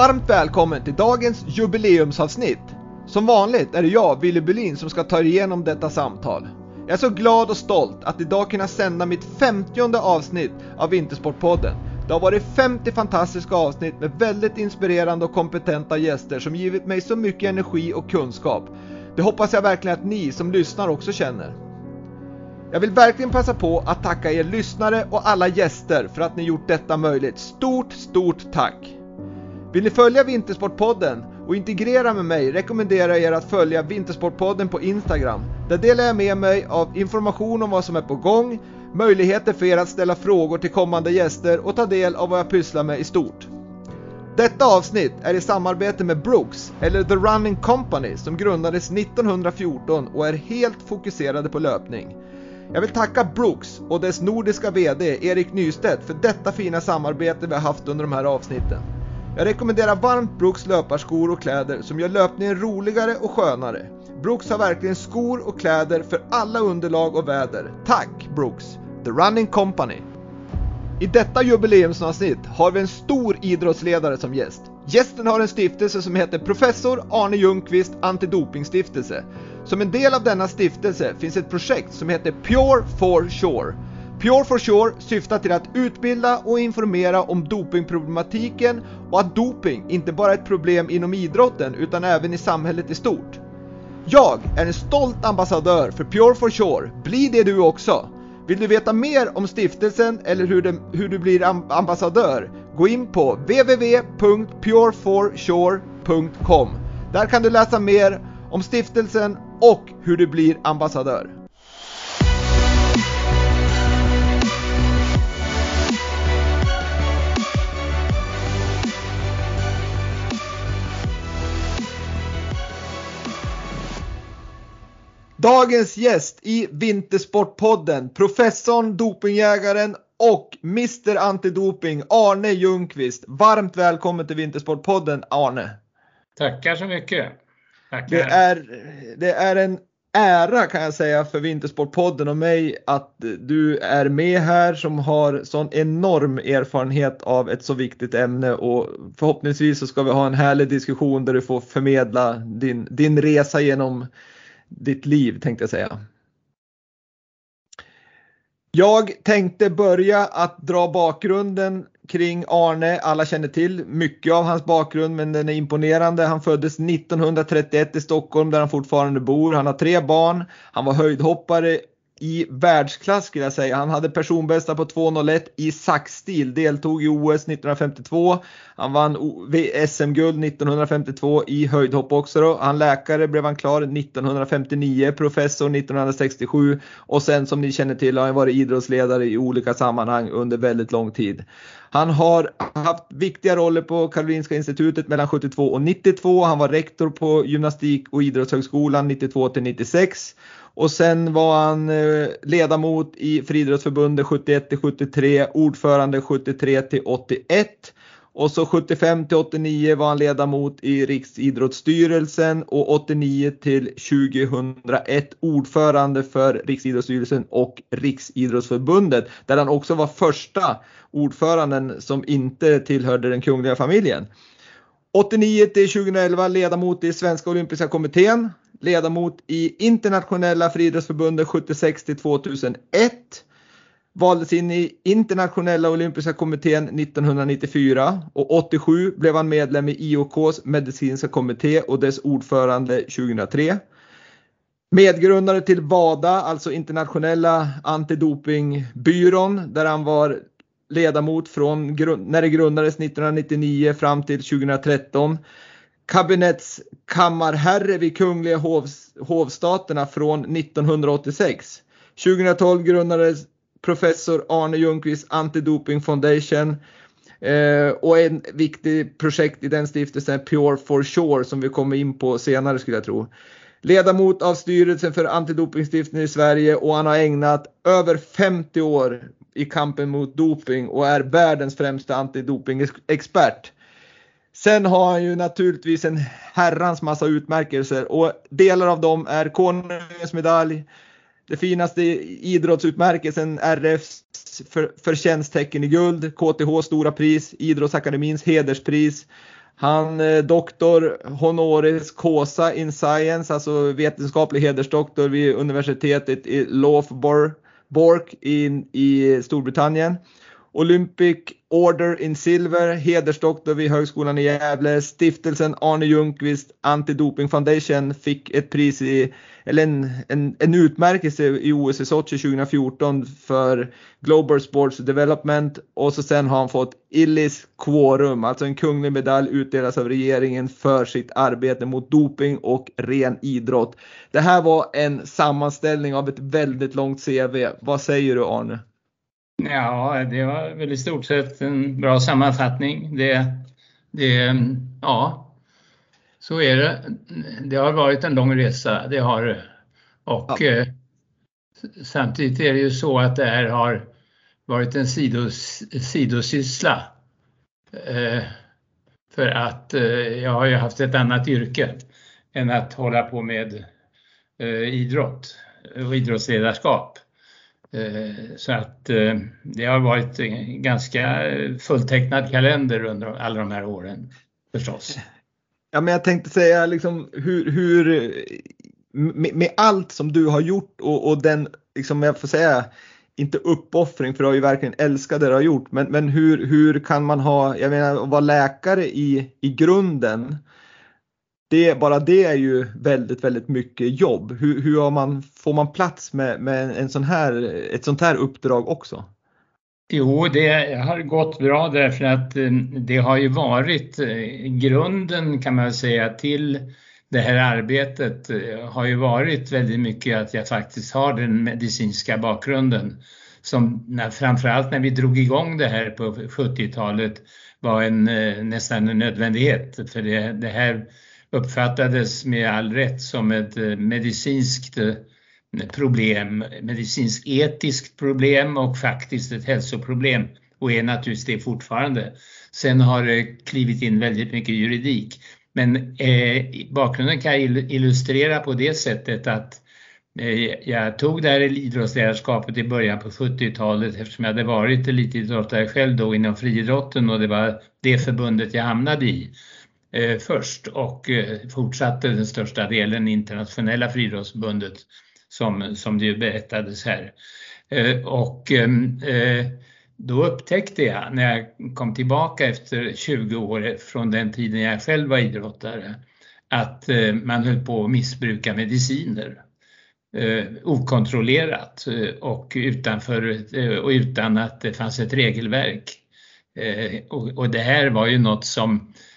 Varmt välkommen till dagens jubileumsavsnitt. Som vanligt är det jag, Willy Bulin, som ska ta er igenom detta samtal. Jag är så glad och stolt att idag kunna sända mitt 50 avsnitt av Vintersportpodden. Det har varit 50 fantastiska avsnitt med väldigt inspirerande och kompetenta gäster som givit mig så mycket energi och kunskap. Det hoppas jag verkligen att ni som lyssnar också känner. Jag vill verkligen passa på att tacka er lyssnare och alla gäster för att ni gjort detta möjligt. Stort, stort tack! Vill ni följa Vintersportpodden och integrera med mig rekommenderar jag er att följa Vintersportpodden på Instagram. Där delar jag med mig av information om vad som är på gång, möjligheter för er att ställa frågor till kommande gäster och ta del av vad jag pysslar med i stort. Detta avsnitt är i samarbete med Brooks, eller The Running Company, som grundades 1914 och är helt fokuserade på löpning. Jag vill tacka Brooks och dess nordiska VD Erik Nystedt för detta fina samarbete vi har haft under de här avsnitten. Jag rekommenderar varmt Brooks löparskor och kläder som gör löpningen roligare och skönare. Brooks har verkligen skor och kläder för alla underlag och väder. Tack Brooks! The Running Company. I detta jubileumsavsnitt har vi en stor idrottsledare som gäst. Gästen har en stiftelse som heter Professor Arne Ljungqvist Antidopingstiftelse. Som en del av denna stiftelse finns ett projekt som heter Pure for Sure. Pure for Sure syftar till att utbilda och informera om dopingproblematiken och att doping inte bara är ett problem inom idrotten utan även i samhället i stort. Jag är en stolt ambassadör för Pure for Sure. Bli det du också! Vill du veta mer om stiftelsen eller hur, de, hur du blir ambassadör? Gå in på www.pureforsure.com. Där kan du läsa mer om stiftelsen och hur du blir ambassadör. Dagens gäst i Vintersportpodden, professorn, dopingjägaren och Mr Antidoping Arne Ljungqvist. Varmt välkommen till Vintersportpodden Arne. Tackar så mycket. Tackar. Det, är, det är en ära kan jag säga för Vintersportpodden och mig att du är med här som har sån enorm erfarenhet av ett så viktigt ämne och förhoppningsvis så ska vi ha en härlig diskussion där du får förmedla din, din resa genom ditt liv tänkte jag säga. Jag tänkte börja att dra bakgrunden kring Arne. Alla känner till mycket av hans bakgrund men den är imponerande. Han föddes 1931 i Stockholm där han fortfarande bor. Han har tre barn. Han var höjdhoppare i världsklass skulle jag säga. Han hade personbästa på 2.01 i saxstil, deltog i OS 1952. Han vann SM-guld 1952 i höjdhopp också då. Han läkare blev han klar 1959, professor 1967 och sen som ni känner till har han varit idrottsledare i olika sammanhang under väldigt lång tid. Han har haft viktiga roller på Karolinska institutet mellan 72 och 92. Han var rektor på gymnastik och idrottshögskolan 92 till 96 och sen var han eh, ledamot i Friidrottsförbundet 71 till 73, ordförande 73 till 81. Och så 75 till 89 var han ledamot i Riksidrottsstyrelsen och 89 till 2001 ordförande för Riksidrottsstyrelsen och Riksidrottsförbundet där han också var första ordföranden som inte tillhörde den kungliga familjen. 89 till 2011 ledamot i Svenska Olympiska Kommittén ledamot i Internationella friidrottsförbundet 76 till 2001. Valdes in i Internationella olympiska kommittén 1994 och 87 blev han medlem i IOKs medicinska kommitté och dess ordförande 2003. Medgrundare till WADA, alltså internationella antidopingbyrån, där han var ledamot från när det grundades 1999 fram till 2013 kabinettskammarherre vid Kungliga hovs, hovstaterna från 1986. 2012 grundades professor Arne Ljungqvist Antidoping Foundation eh, och en viktig projekt i den stiftelsen är Pure for Sure som vi kommer in på senare skulle jag tro. Ledamot av styrelsen för Antidopingstiftelsen i Sverige och han har ägnat över 50 år i kampen mot doping och är världens främsta antidopingexpert. Sen har han ju naturligtvis en herrans massa utmärkelser och delar av dem är Konungens medalj, det finaste idrottsutmärkelsen RFs för, förtjänsttecken i guld, KTH stora pris, Idrottsakademins hederspris. Han är doktor honoris causa in science, alltså vetenskaplig hedersdoktor vid universitetet i Loughborough i, i Storbritannien. Olympic Order in Silver, hedersdoktor vid Högskolan i Gävle. Stiftelsen Arne Ljungqvist Anti-Doping Foundation fick ett pris i, eller en, en, en utmärkelse i OS i Sochi 2014 för Global Sports Development och så sen har han fått Illis Quorum, alltså en kunglig medalj utdelas av regeringen för sitt arbete mot doping och ren idrott. Det här var en sammanställning av ett väldigt långt CV. Vad säger du Arne? Ja, det var väl i stort sett en bra sammanfattning. Det, det, ja, så är det. Det har varit en lång resa, det har det. Och ja. eh, samtidigt är det ju så att det här har varit en sidos, sidosyssla. Eh, för att eh, jag har ju haft ett annat yrke än att hålla på med eh, idrott och idrottsledarskap. Eh, så att eh, det har varit en ganska fulltecknad kalender under alla de här åren förstås. Ja, men jag tänkte säga liksom hur, hur med, med allt som du har gjort och, och den, liksom jag får säga, inte uppoffring för du har ju verkligen älskat det du har gjort, men, men hur, hur kan man ha, jag menar att vara läkare i, i grunden det, bara det är ju väldigt, väldigt mycket jobb. Hur, hur har man, får man plats med, med en sån här, ett sånt här uppdrag också? Jo, det har gått bra därför att eh, det har ju varit eh, grunden kan man säga till det här arbetet eh, har ju varit väldigt mycket att jag faktiskt har den medicinska bakgrunden som när, framförallt när vi drog igång det här på 70-talet var en, nästan en nödvändighet för det, det här uppfattades med all rätt som ett eh, medicinskt eh, problem, medicinskt etiskt problem och faktiskt ett hälsoproblem och är naturligtvis det fortfarande. Sen har det klivit in väldigt mycket juridik. Men eh, bakgrunden kan jag illustrera på det sättet att eh, jag tog det här idrottsledarskapet i början på 70-talet eftersom jag hade varit elitidrottare själv då inom friidrotten och det var det förbundet jag hamnade i Eh, först och eh, fortsatte den största delen internationella friidrottsförbundet som, som det berättades här. Eh, och ehm, eh, då upptäckte jag när jag kom tillbaka efter 20 år från den tiden jag själv var idrottare att eh, man höll på att missbruka mediciner eh, okontrollerat eh, och, utanför, eh, och utan att det fanns ett regelverk. Eh, och, och det här var ju något som Eh,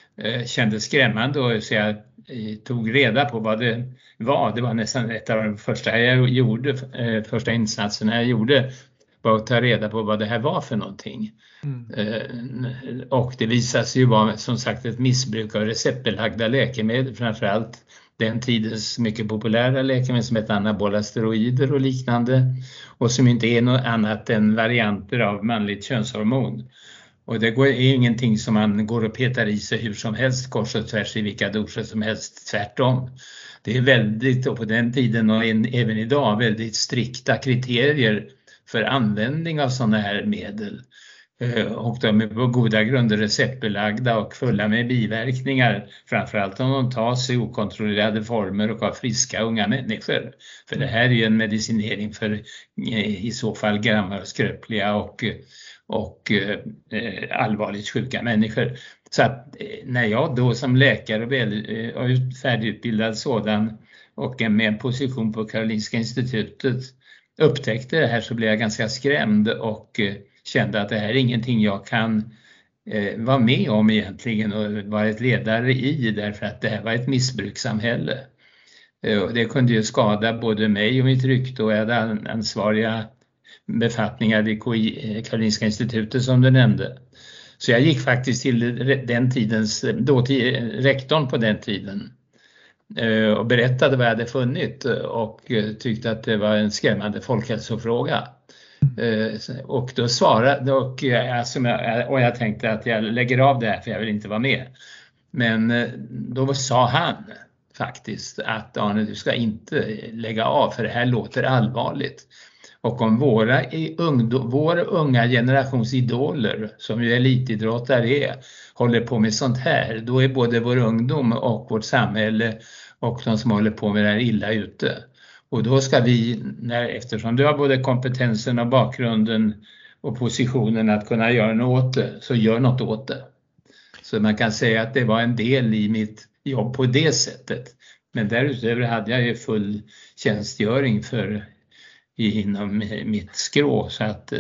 kändes skrämmande och så jag eh, tog reda på vad det var. Det var nästan ett av de första jag gjorde, eh, första insatserna jag gjorde var att ta reda på vad det här var för någonting. Mm. Och det visade sig ju vara som sagt ett missbruk av receptbelagda läkemedel, framförallt den tidens mycket populära läkemedel som heter anabola steroider och liknande och som inte är något annat än varianter av manligt könshormon. Och det är ingenting som man går och petar i sig hur som helst kors och tvärs i vilka doser som helst, tvärtom. Det är väldigt, och på den tiden och även idag, väldigt strikta kriterier för användning av sådana här medel. Eh, och de är på goda grunder receptbelagda och fulla med biverkningar, framförallt om de tas i okontrollerade former och av friska unga människor. För det här är ju en medicinering för eh, i så fall gamla och skröpliga och och eh, eh, allvarligt sjuka människor. Så att eh, när jag då som läkare väl, färdigutbildad sådan och med en position på Karolinska institutet upptäckte det här så blev jag ganska skrämd och kände att det här är ingenting jag kan vara med om egentligen och vara ett ledare i därför att det här var ett missbrukssamhälle. Det kunde ju skada både mig och mitt rykte och jag hade ansvariga befattningar vid KI, eh, Karolinska institutet som du nämnde. Så jag gick faktiskt till den tidens, eh, då till eh, rektorn på den tiden och berättade vad jag hade funnit och tyckte att det var en skrämmande folkhälsofråga. Och då svarade, och, jag, och jag tänkte att jag lägger av det här för jag vill inte vara med. Men då sa han faktiskt att Arne, du ska inte lägga av för det här låter allvarligt och om våra ungdom, vår unga generations idoler, som ju elitidrottare är, håller på med sånt här, då är både vår ungdom och vårt samhälle och de som håller på med det här illa ute. Och då ska vi, när, eftersom du har både kompetensen och bakgrunden och positionen att kunna göra något åt det, så gör något åt det. Så man kan säga att det var en del i mitt jobb på det sättet. Men därutöver hade jag ju full tjänstgöring för, inom mitt skrå så att eh,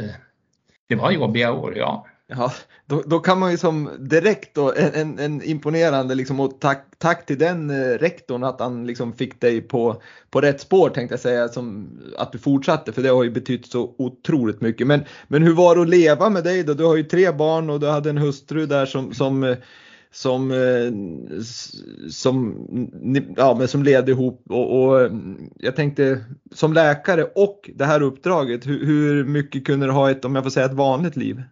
det var jobbiga år, ja. Ja, då, då, kan man ju som direkt då, en, en imponerande liksom, och tack, tack till den eh, rektorn att han liksom fick dig på, på rätt spår tänkte jag säga, som, att du fortsatte för det har ju betytt så otroligt mycket. Men, men hur var det att leva med dig då? Du har ju tre barn och du hade en hustru där som, som eh, som, eh, som, ja, men som levde ihop och, och, jag tänkte som läkare och det här uppdraget, hur, hur mycket kunde du ha ett, om jag får säga ett vanligt liv?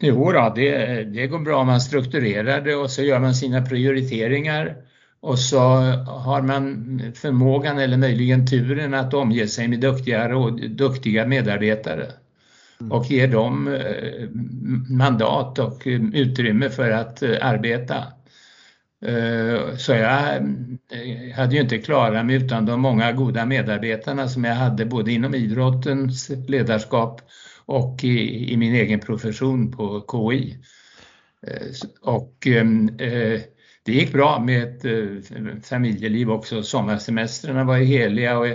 Jo då, det, det går bra om man strukturerar det och så gör man sina prioriteringar och så har man förmågan eller möjligen turen att omge sig med duktiga, duktiga medarbetare. Mm. och ger dem eh, mandat och eh, utrymme för att eh, arbeta. Så jag hade ju inte klarat mig utan de många goda medarbetarna som jag hade både inom idrottens ledarskap och i, i min egen profession på KI. Och ehm, eh, det gick bra med ett eh, familjeliv också. Sommarsemestrarna var heliga och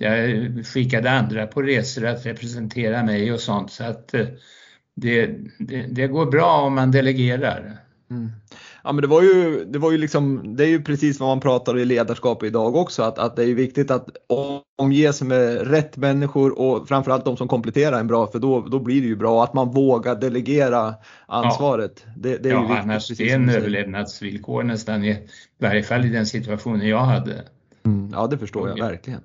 jag skickade andra på resor att representera mig och sånt så att det, det, det går bra om man delegerar. Mm. Ja men det var ju, det var ju liksom, det är ju precis vad man pratar i ledarskap idag också, att, att det är viktigt att omge sig med rätt människor och framförallt de som kompletterar en bra, för då, då blir det ju bra. Att man vågar delegera ansvaret. Ja, det, det är ja viktigt, annars det är en överlevnadsvillkor nästan, i varje fall i den situationen jag hade. Mm, ja det förstår jag verkligen.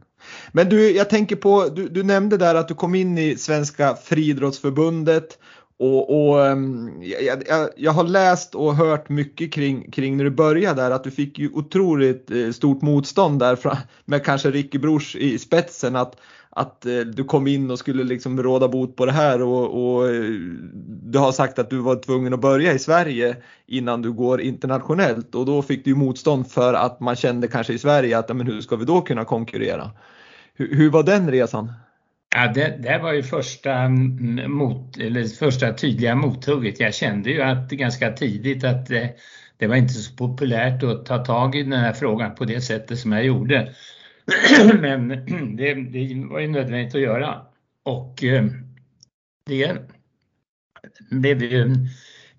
Men du, jag tänker på, du, du nämnde där att du kom in i Svenska friidrottsförbundet och, och ehm, jag, jag, jag, har läst och hört mycket kring, kring när du började där att du fick ju otroligt eh, stort motstånd där med kanske Ricky Brors i spetsen att, att eh, du kom in och skulle liksom råda bot på det här och, och, eh, du har sagt att du var tvungen att börja i Sverige innan du går internationellt och då fick du motstånd för att man kände kanske i Sverige att men hur ska vi då kunna konkurrera? Hur, hur var den resan? Ja, det, det var ju första, mot, eller första tydliga mothugget. Jag kände ju att ganska tidigt att det, det var inte så populärt att ta tag i den här frågan på det sättet som jag gjorde. Men det, det var ju nödvändigt att göra. Och eh, det blev ju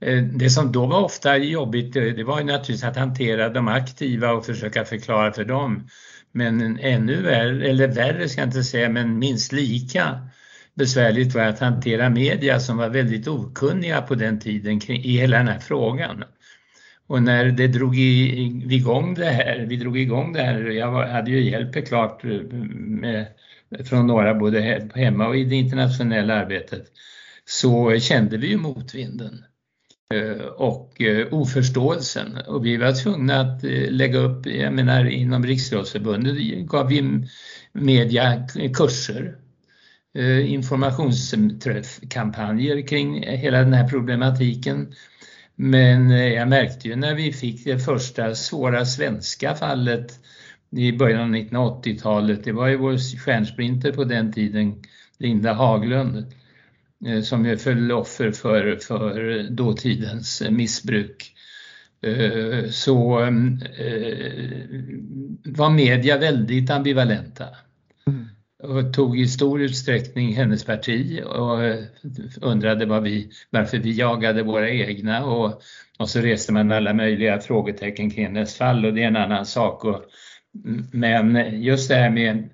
eh, det som då var ofta jobbigt, det var ju naturligtvis att hantera de aktiva och försöka förklara för dem men ännu värre, eller värre ska jag inte säga, men minst lika besvärligt var att hantera media som var väldigt okunniga på den tiden i hela den här frågan. Och när det drog igång det här, vi drog igång det här, jag hade ju hjälp klart eh, med, från några både hemma och i det internationella arbetet, så kände vi ju motvinden. Eh, och eh, oförståelsen. Och vi var tvungna att eh, lägga upp, jag menar inom Riksidrottsförbundet gav vi media kurser, informationskampanjer kring hela den här problematiken. Men jag märkte ju när vi fick det första svåra svenska fallet i början av 1980-talet, det var ju vår stjärnsprinter på den tiden, Linda Haglund, som ju föll offer för, för dåtidens missbruk eh, så eh, var media väldigt ambivalenta mm. och tog i stor utsträckning hennes parti och undrade vad vi, varför vi jagade våra egna och, och så reste man alla möjliga frågetecken kring hennes fall och det är en annan sak. Och, men just det här med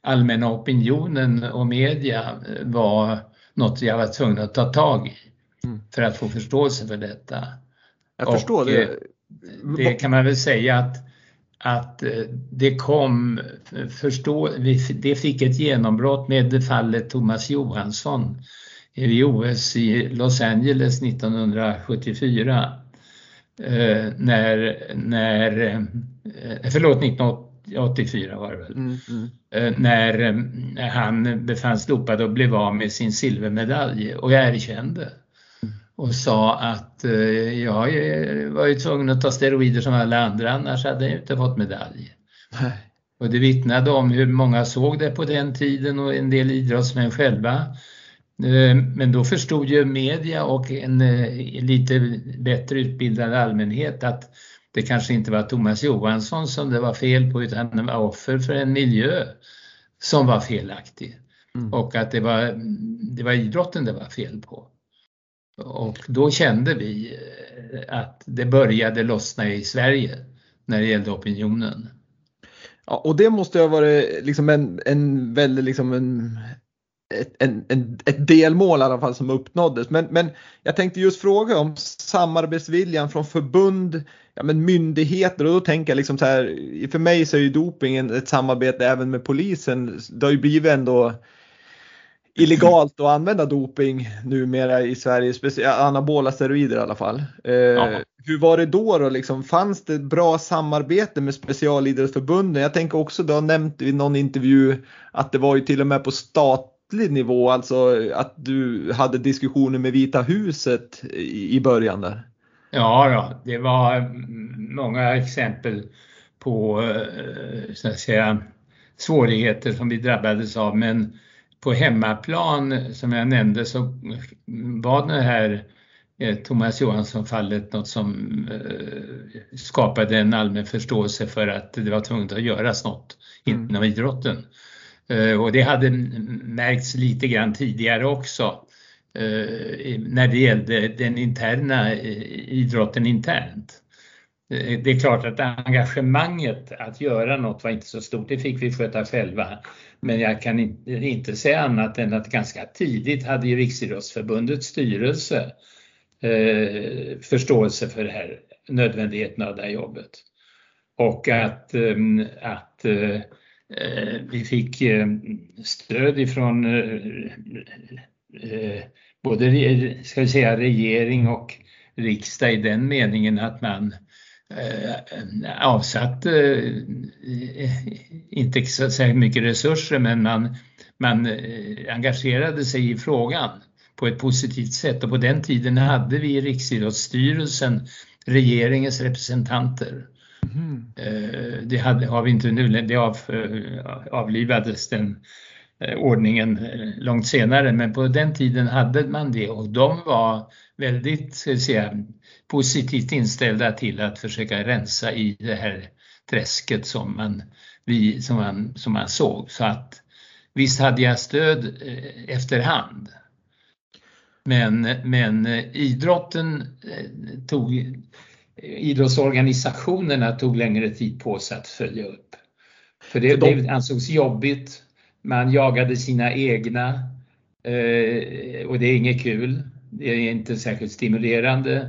allmänna opinionen och media var något jag var tvungen att ta tag i mm. för att få förståelse för detta. Jag förstår det. Eh, det kan man väl säga att, att eh, det kom, förstå, det fick ett genombrott med fallet Thomas Johansson i OS i Los Angeles 1974. Eh, när, när, förlåt, 84 var det väl, mm, mm. Eh, när han befanns dopad och blev av med sin silvermedalj och jag erkände mm. och sa att jag var ju tvungen att ta steroider som alla andra annars hade jag inte fått medalj. Nej. Och det vittnade om hur många såg det på den tiden och en del idrottsmän själva. Eh, men då förstod ju media och en eh, lite bättre utbildad allmänhet att det kanske inte var Thomas Johansson som det var fel på utan han var offer för en miljö som var felaktig. Mm. Och att det var, det var idrotten det var fel på. Och då kände vi eh, att det började lossna i Sverige när det gällde opinionen. Ja, och det måste ha varit liksom en, en väldigt liksom en, ett, en, en, ett delmål i alla fall som uppnåddes. Men, men jag tänkte just fråga om samarbetsviljan från förbund, ja, men myndigheter och då tänker jag liksom så här, för mig så är ju dopingen ett samarbete även med polisen. Det har ju blivit ändå illegalt att använda doping numera i Sverige, anabola steroider i alla fall. Eh, ja. Hur var det då? då liksom? Fanns det bra samarbete med specialidrottsförbunden? Jag tänker också, du har nämnt i någon intervju att det var ju till och med på statlig nivå, alltså att du hade diskussioner med Vita huset i, i början där. Ja, då, det var många exempel på eh, så att säga, svårigheter som vi drabbades av men på hemmaplan som jag nämnde så var det här eh, Thomas Johansson-fallet något som eh, skapade en allmän förståelse för att det var tvunget att göras något mm. inom idrotten. Och det hade märkts lite grann tidigare också Eh, när det gällde den interna eh, idrotten internt. Eh, det är klart att engagemanget att göra något var inte så stort, det fick vi sköta själva. Men jag kan inte säga annat än att ganska tidigt hade ju Riksidrottsförbundets styrelse eh, förståelse för det här, nödvändigheten av det här jobbet. Och att, att eh, vi fick stöd ifrån både ska vi säga, regering och riksdag i den meningen att man eh, avsatte eh, inte så mycket resurser men man, man eh, engagerade sig i frågan på ett positivt sätt och på den tiden hade vi i Riksidrottsstyrelsen regeringens representanter. Mm. Det hade, har vi inte nu, det av, avlivades den ordningen långt senare men på den tiden hade man det och de var väldigt ska säga, positivt inställda till att försöka rensa i det här träsket som man, vi, som man, som man såg. Så att visst hade jag stöd eh, efterhand. Men, men eh, idrotten eh, tog, idrottsorganisationerna tog längre tid på sig att följa upp. För det, det ansågs jobbigt, man jagade sina egna och det är inget kul. Det är inte särskilt stimulerande.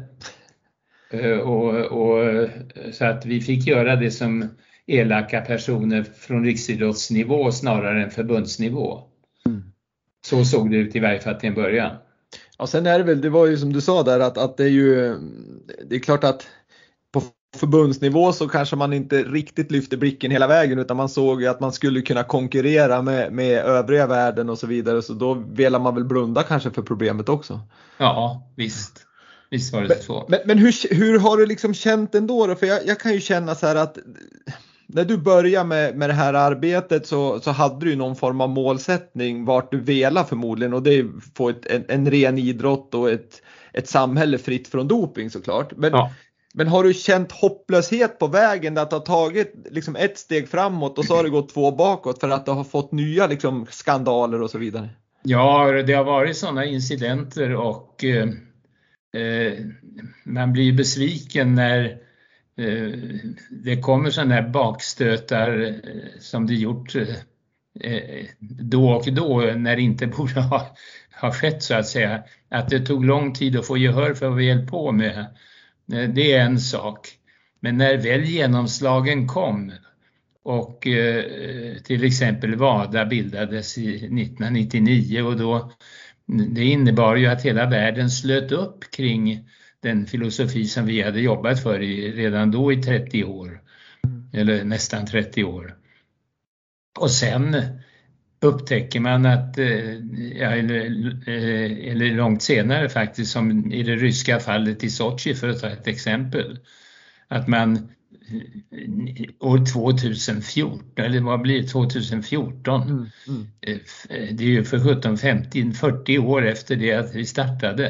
Eh, och, och, så att vi fick göra det som elaka personer från riksidrottsnivå snarare än förbundsnivå. Mm. Så såg det ut i varje fall till en början. Ja, sen är det väl, det var ju som du sa där att, att det är ju, det är klart att förbundsnivå så kanske man inte riktigt lyfte blicken hela vägen utan man såg att man skulle kunna konkurrera med, med övriga världen och så vidare så då velar man väl blunda kanske för problemet också. Ja, visst. Visst var det men, så. Men, men hur, hur har du liksom känt ändå då? För jag, jag kan ju känna så här att när du började med, med det här arbetet så, så hade du någon form av målsättning vart du velar förmodligen och det är få ett, en, en ren idrott och ett, ett samhälle fritt från doping såklart. Men, ja men har du känt hopplöshet på vägen att ha tagit liksom ett steg framåt och så har det gått två bakåt för att du har fått nya liksom skandaler och så vidare? Ja, det har varit sådana incidenter och eh, eh man blir besviken när eh, det kommer sådana här bakstötar eh, som det gjort eh, då och då när det inte borde ha, ha skett så att säga. Att det tog lång tid att få gehör för vad vi höll på med, det är en sak. Men när väl genomslagen kom och till exempel WADA bildades 1999 och då det innebar ju att hela världen slöt upp kring den filosofi som vi hade jobbat för i, redan då i 30 år. eller nästan 30 år. Och sen upptäcker man att, ja, eller, eller långt senare faktiskt, som i det ryska fallet i Sochi för att ta ett exempel, att man år 2014, eller vad blir det, 2014? Mm, mm. Det är ju för 17, 50, 40 år efter det att vi startade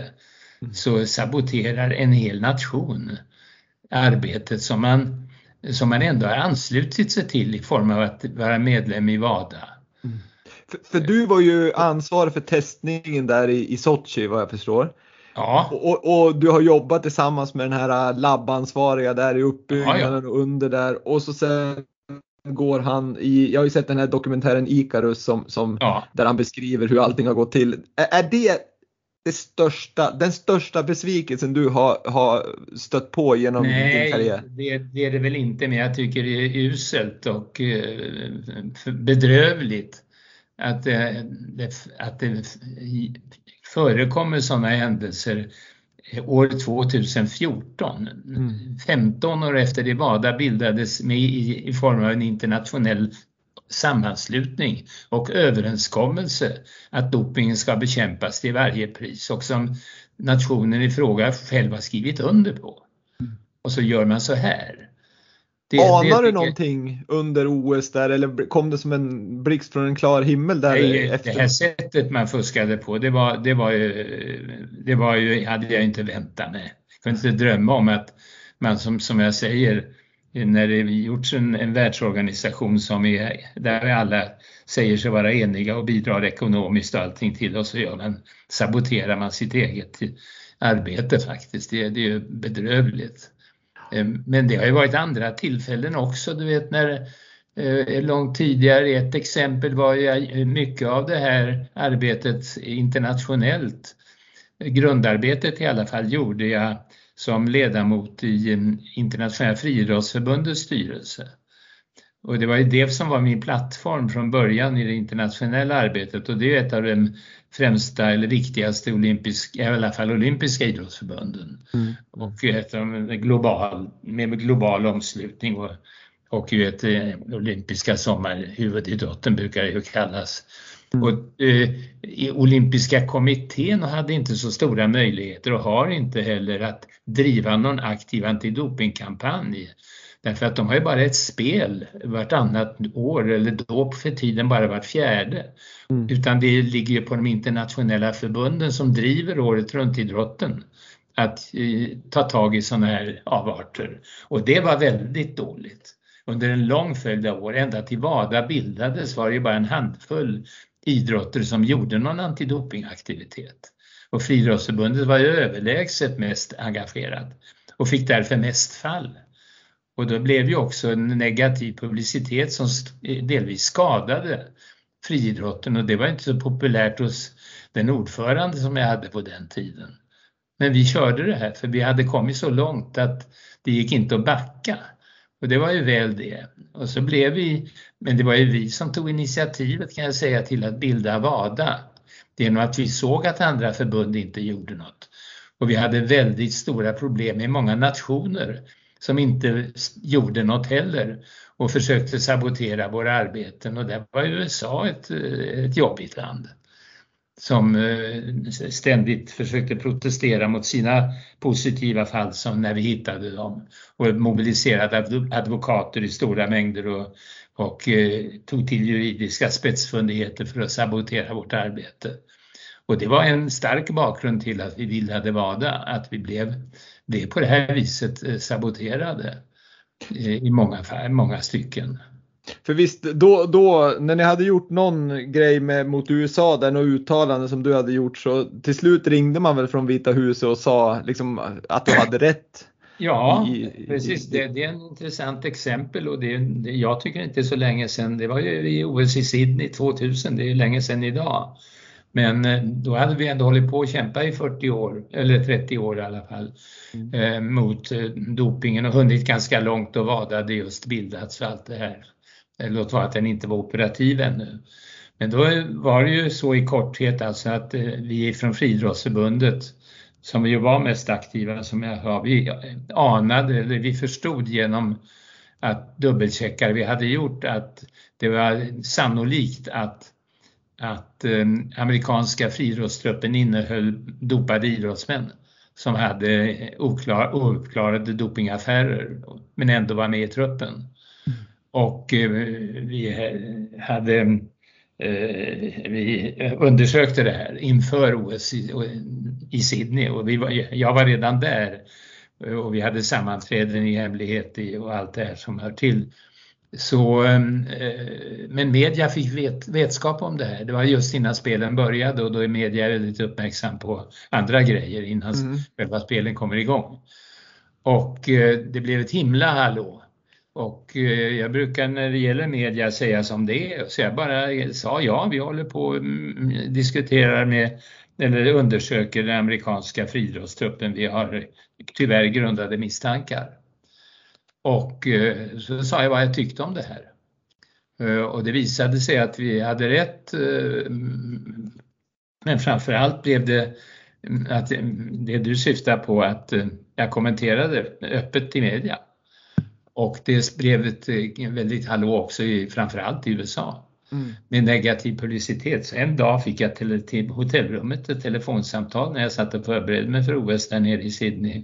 mm. så saboterar en hel nation arbetet som man, som man ändå har anslutit sig till i form av att vara medlem i WADA. Mm. För, för, du var ju ansvarig för testningen där i, i Sochi vad jag förstår. Ja. Och, och, du har jobbat tillsammans med den här labbansvariga där i uppbyggnaden ja, och under där och så sen går han i, jag har ju sett den här dokumentären Icarus som, som ja. där han beskriver hur allting har gått till. Är, är det det största, den största besvikelsen du har, har stött på genom Nej, din karriär? Nej, det, det, är det väl inte, men jag tycker det är uselt och eh, bedrövligt att, det, att det förekommer sådana händelser år 2014. Mm. 15 år efter det WADA bildades med i, i form av en internationell sammanslutning och överenskommelse att dopingen ska bekämpas till varje pris och som nationen i fråga själv har skrivit under på. Mm. Och så gör man så här. Det, Anar det, du någonting under OS där eller kom det som en blixt från en klar himmel där nej, efter? Det här sättet man fuskade på det var, det var ju, det var ju, hade jag inte väntat mig. Jag kunde inte drömma om att man som, som jag säger, när det gjorts en, en världsorganisation som är, där alla säger sig vara eniga och bidrar ekonomiskt och allting till och så gör man, saboterar man sitt eget arbete faktiskt. Det, det är ju bedrövligt. Eh, men det har ju varit andra tillfällen också, du vet när eh, långt tidigare, ett exempel var ju eh, mycket av det här arbetet internationellt. Grundarbetet i alla fall gjorde jag som ledamot i Internationella friidrottsförbundets styrelse. Och det var ju det som var min plattform från början i det internationella arbetet och det är ett av de främsta eller viktigaste olympiska, i alla fall olympiska idrottsförbunden. Mm. Och ett av global, med global omslutning och, och ju ett eh, olympiska sommarhuvudidrotten brukar det ju kallas. Mm. Och, eh, olympiska kommittén hade inte så stora möjligheter och har inte heller att driva någon aktiv antidopingkampanj. Därför att de har ju bara ett spel vartannat år eller dop för tiden bara vart fjärde. Mm. Utan det ligger ju på de internationella förbunden som driver året runt-idrotten att eh, ta tag i sådana här avarter. Och det var väldigt dåligt. Under en lång följd av år, ända till WADA bildades var det ju bara en handfull idrotter som gjorde någon antidopingaktivitet. Och Friidrottsförbundet var ju överlägset mest engagerat och fick därför mest fall. Och då blev ju också en negativ publicitet som eh, delvis skadade friidrotten och det var inte så populärt hos den ordförande som jag hade på den tiden. Men vi körde det här för vi hade kommit så långt att det gick inte att backa. Och det var ju väl det. Och så blev vi, men det var ju vi som tog initiativet kan jag säga till att bilda WADA. Genom att vi såg att andra förbund inte gjorde något. Och vi hade väldigt stora problem i många nationer som inte gjorde något heller och försökte sabotera våra arbeten och där var USA ett, eh, ett jobbigt land som eh, ständigt försökte protestera mot sina positiva fall som när vi hittade dem och mobiliserade advokater i stora mängder och, och eh, tog till juridiska spetsfundigheter för att sabotera vårt arbete. Och det var en stark bakgrund till att vi bildade WADA, att vi blev, blev på det här viset eh, saboterade i många, många stycken. För visst, då, då när ni hade gjort någon grej med, mot USA, där något uttalande som du hade gjort, så till slut ringde man väl från Vita huset och sa liksom, att du hade rätt? Ja, i, precis. I, det, det, är ett intressant exempel och det, det, jag tycker inte så länge sedan, det var ju i OS i Sydney 2000, det är länge sedan idag. Men eh, då hade vi ändå hållit på att kämpa i 40 år, eller 30 år i alla fall, mm. eh, mot eh, dopingen och hunnit ganska långt och vad hade just bildats och allt det här. Eh, låt vara att den inte var operativ ännu. Men då var det ju så i korthet alltså att vi från Friidrottsförbundet som ju var mest aktiva som jag sa, vi anade, eller vi förstod genom att dubbelcheckar vi hade gjort att det var sannolikt att, att eh, amerikanska friidrottstruppen innehöll dopade idrottsmän som hade oklar, ouppklarade dopingaffärer men ändå var med i truppen. Mm. Och eh, vi hade eh, vi undersökte det här inför OS i, i Sydney och vi var, jag var redan där och vi hade sammanträden i hemlighet och allt det här som hör till. Så, ehm, eh, men media fick vet, vetskap om det här. Det var just innan spelen började och då är media väldigt uppmärksam på andra grejer innan mm. själva spelen kommer igång. Och eh, det blev ett himla hallå. Och eh, jag brukar när det gäller media säga som det är, så jag bara sa ja, vi håller på och mm, diskuterar med eller undersöker den amerikanska friidrottstruppen. Vi har tyvärr grundade misstankar. Och eh, så sa jag vad jag tyckte om det här. Eh, och det visade sig att vi hade rätt. Eh, men framförallt blev det att det du syftar på att jag kommenterade öppet i media. Och det blev ett väldigt hallå också i, framförallt i USA. Mm. med negativ publicitet. Så en dag fick jag till, till hotellrummet ett telefonsamtal när jag satt och förberedde mig för OS där nere i Sydney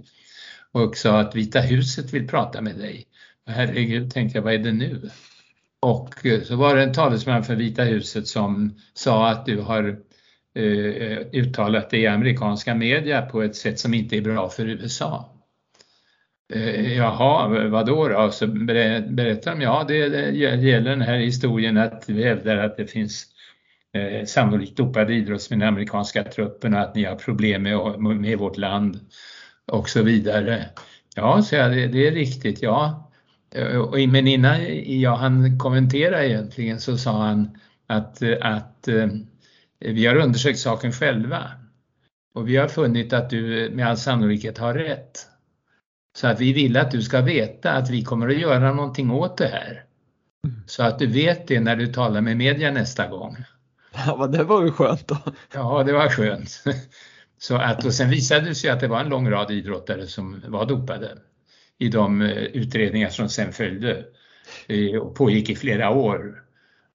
och sa att Vita huset vill prata med dig. Och herregud, tänkte jag, vad är det nu? Och eh, så var det en talesman för Vita huset som sa att du har eh, uttalat dig i amerikanska media på ett sätt som inte är bra för USA. Eh, jaha, vadå då? Så berättar de, ja det, det gäller den här historien att vi hävdar att det finns eh, sannolikt dopade idrottsmän i amerikanska truppen och att ni har problem med, med vårt land och så vidare. Ja, så jag, det, det är riktigt, ja. Eh, men innan jag hann kommentera egentligen så sa han att, att eh, vi har undersökt saken själva och vi har funnit att du med all sannolikhet har rätt. Så att vi vill att du ska veta att vi kommer att göra någonting åt det här. Mm. Så att du vet det när du talar med media nästa gång. Ja, det var ju skönt då. Ja, det var skönt. Så att, och sen visade det sig att det var en lång rad idrottare som var dopade i de eh, utredningar som sen följde eh, och pågick i flera år.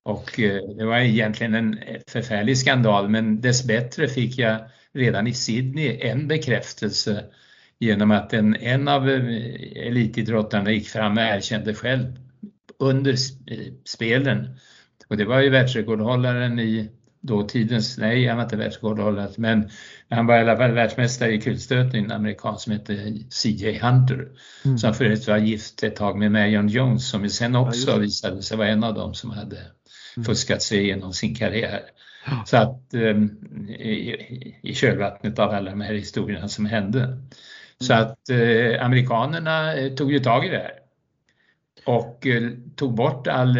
Och eh, det var egentligen en förfärlig skandal men dessbättre fick jag redan i Sydney en bekräftelse genom att en, en av elitidrottarna gick fram och erkände själv under spelen. Och det var ju världsrekordhållaren i dåtidens, nej han var inte världsrekordhållare, men han var i alla fall världsmästare i kulstötning, en amerikan som hette CJ Hunter, mm. som förut var gift ett tag med Marion Jones som sen också ja, visade sig vara en av dem som hade mm. fuskat sig igenom sin karriär. Ja. Så att um, i, i kölvattnet av alla de här historierna som hände. Så mm. att eh, amerikanerna eh, tog ju tag i det här och eh, tog bort all,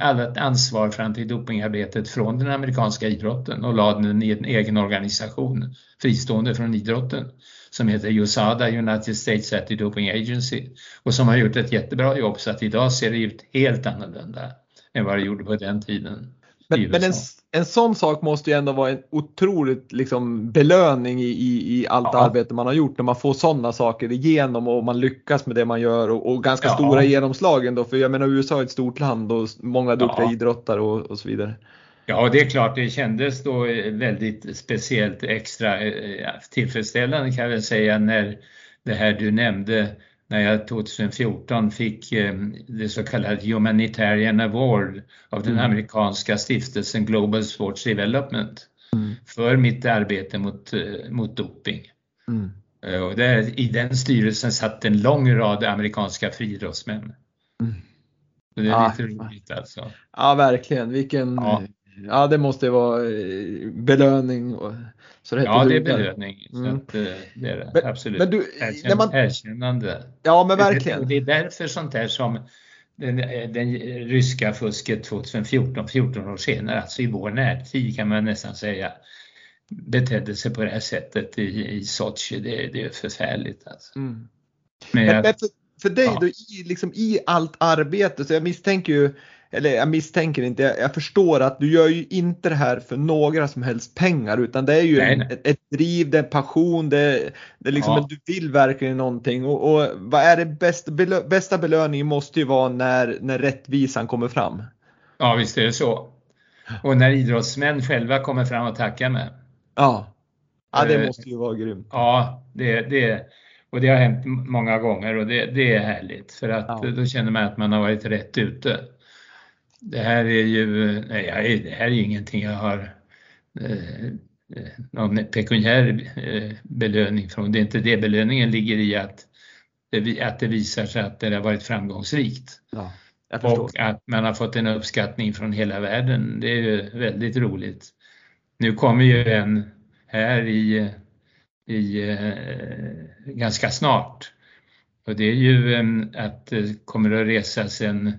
allt ansvar för antidopingarbetet från den amerikanska idrotten och lade den i en egen organisation fristående från idrotten som heter USADA, United States Anti-Doping Agency och som har gjort ett jättebra jobb så att idag ser det ut helt annorlunda än vad det gjorde på den tiden. Men, men en, en sån sak måste ju ändå vara en otroligt liksom, belöning i, i, i allt ja. arbete man har gjort när man får sådana saker igenom och man lyckas med det man gör och, och ganska ja. stora genomslag ändå. För jag menar USA är ett stort land och många duktiga ja. idrottare och, och så vidare. Ja, det är klart, det kändes då väldigt speciellt extra eh, tillfredsställande kan jag väl säga när det här du nämnde när jag 2014 fick eh, det så kallade Humanitarian Award av den mm. amerikanska stiftelsen Global Sports Development mm. för mitt arbete mot, eh, mot doping. Mm. Eh, och där, I den styrelsen satt en lång rad amerikanska friidrottsmän. Mm. det är ja. lite roligt alltså. Ja, verkligen. Vilken, ja. ja det måste vara belöning. Och, så det ja, det är belöning. Mm. Att, eh, det är men, absolut. Men du, Erkänn, när man... Erkännande. Ja, men verkligen. Det, det är därför sånt där som den, den ryska fusket 2014, 14 år senare, alltså i vår närtid kan man nästan säga, betedde sig på det här sättet i, i Sochi. Det, det är förfärligt. Alltså. Mm. Men, jag... men, för dig Ja. då i, liksom, i allt arbete, så jag misstänker ju, eller jag misstänker inte, jag, jag förstår att du gör ju inte det här för några som helst pengar utan det är ju en, ett, ett driv, det är passion, det, det är liksom Ja. att du vill verkligen någonting och, och vad är det bästa, belö, bästa belöningen måste ju vara när, när rättvisan kommer fram. Ja, visst är det så. Och när idrottsmän själva kommer fram och tackar mig. Ja, ja det Eh, måste ju vara grymt. Ja, det, det, och det har hänt många gånger och det, det är härligt för att Ja. då känner man att man har varit rätt ute. Det här är ju, nej, det här är ju ingenting jag har eh, eh, någon pekuniär eh, belöning från. Det är inte det belöningen ligger i att det, att det visar sig att det har varit framgångsrikt. Ja. Och att man har fått en uppskattning från hela världen, det är ju väldigt roligt. Nu kommer ju en här i, i eh, ganska snart. Och det är ju att det kommer att resas en,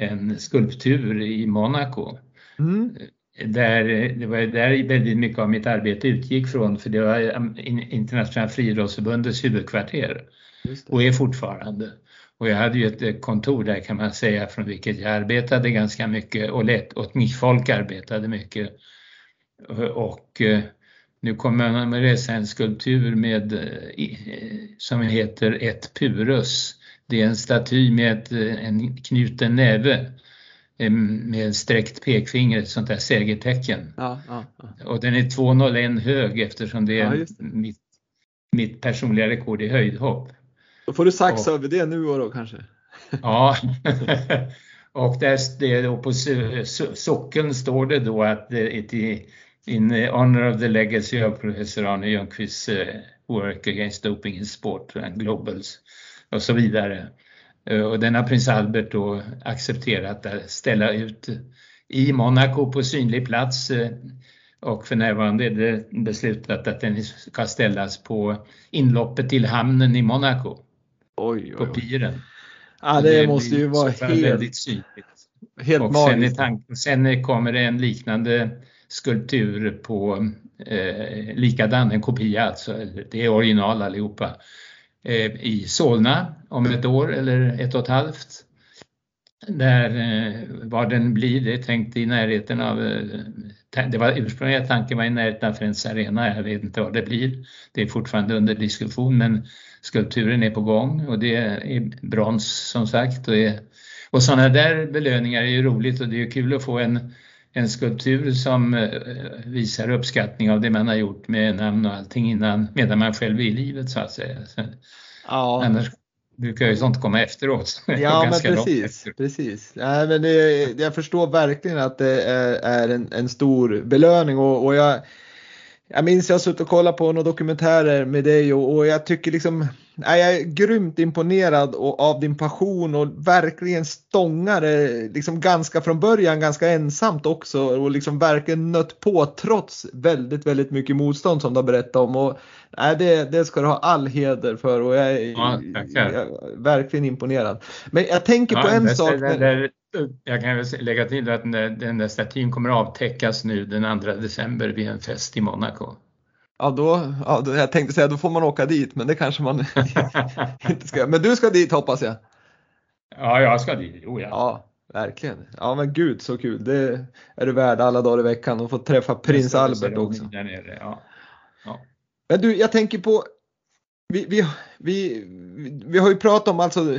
en skulptur i Monaco. Mm. Där, det var där väldigt mycket av mitt arbete utgick från, för det var In- Internationella friidrottsförbundets huvudkvarter och är fortfarande. Och jag hade ju ett eh, kontor där kan man säga från vilket jag arbetade ganska mycket och lät åt mitt folk arbetade mycket. Och, eh, nu kommer man att resa en skulptur med, eh, som heter Ett Purus. Det är en staty med eh, en knuten näve eh, med sträckt pekfinger, ett sånt där segertecken. Ja, ja, ja. Och den är 2,01 hög eftersom det är mitt, mitt personliga rekord i höjdhopp. Då får du saxa Och- över det nu då kanske. Ja, och där det då på so- so- sockeln står det då att it in honor of the legacy of professor Arne Ljungqvists eh, work against doping in sport and globals och så vidare. Eh, Och den har prins Albert då accepterat att ställa ut i Monaco på synlig plats eh, och för närvarande är det beslutat att den ska ställas på inloppet till hamnen i Monaco, Oj, på oj, oj. piren. Ja, det måste blir ju vara helt, väldigt synligt. helt Och sen, är magiskt. tanken, sen kommer det en liknande skulptur på eh, likadan, en kopia alltså, det är original allihopa, Eh, i Solna om ett år eller ett och ett halvt. Där, eh, var den blir, det är tänkt i närheten av, eh, det var ursprungliga tanken var i närheten av Friends Arena, jag vet inte vad det blir. Det är fortfarande under diskussion men skulpturen är på gång och det är brons som sagt. Och, är, och sådana där belöningar är ju roligt och det är ju kul att få en, en skulptur som eh, visar uppskattning av det man har gjort med namn och allting innan, medan man själv är i livet så att säga. Så, Ja, Annars brukar ju sånt komma efteråt. ja men precis. precis. Nej, men det, jag förstår verkligen att det är, är en, en stor belöning och, och jag, jag minns jag har suttit och kollat på några dokumentärer med dig och, och jag tycker liksom, nej, jag är grymt imponerad och, av din passion och verkligen stångar det liksom ganska från början ganska ensamt också och liksom verkligen nött på trots väldigt, väldigt mycket motstånd som du har berättat om. Och, nej, det, det ska du ha all heder för och jag är, Ja, jag är verkligen imponerad. Men jag tänker på Ja, en det- sak. det- det- jag kan lägga till att den där, statyn kommer att avtäckas nu den 2 december vid en fest i Monaco. Ja, då, ja, då, jag tänkte säga då får man åka dit, men det kanske man inte ska. Men du ska dit hoppas jag. ja, jag ska dit. Jo, ja. Ja, verkligen. Ja, men gud så kul. Det är du värd alla dagar i veckan och få träffa prins Albert också. Där nere, ja. Men du, jag tänker på, vi, vi, vi, vi har ju pratat om alltså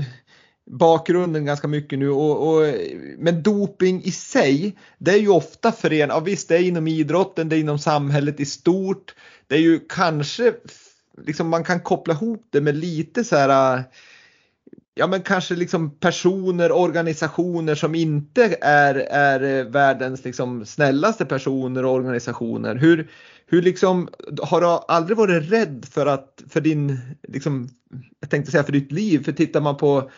bakgrunden ganska mycket nu och, och men doping i sig, det är ju ofta förenat, ja, visst det är inom idrotten, det är inom samhället i stort, det är ju kanske, liksom man kan koppla ihop det med lite så här ja men kanske liksom personer, organisationer som inte är, är världens liksom snällaste personer och organisationer. Hur, hur liksom, har du aldrig varit rädd för att, för din, liksom, jag tänkte säga för ditt liv, för tittar man på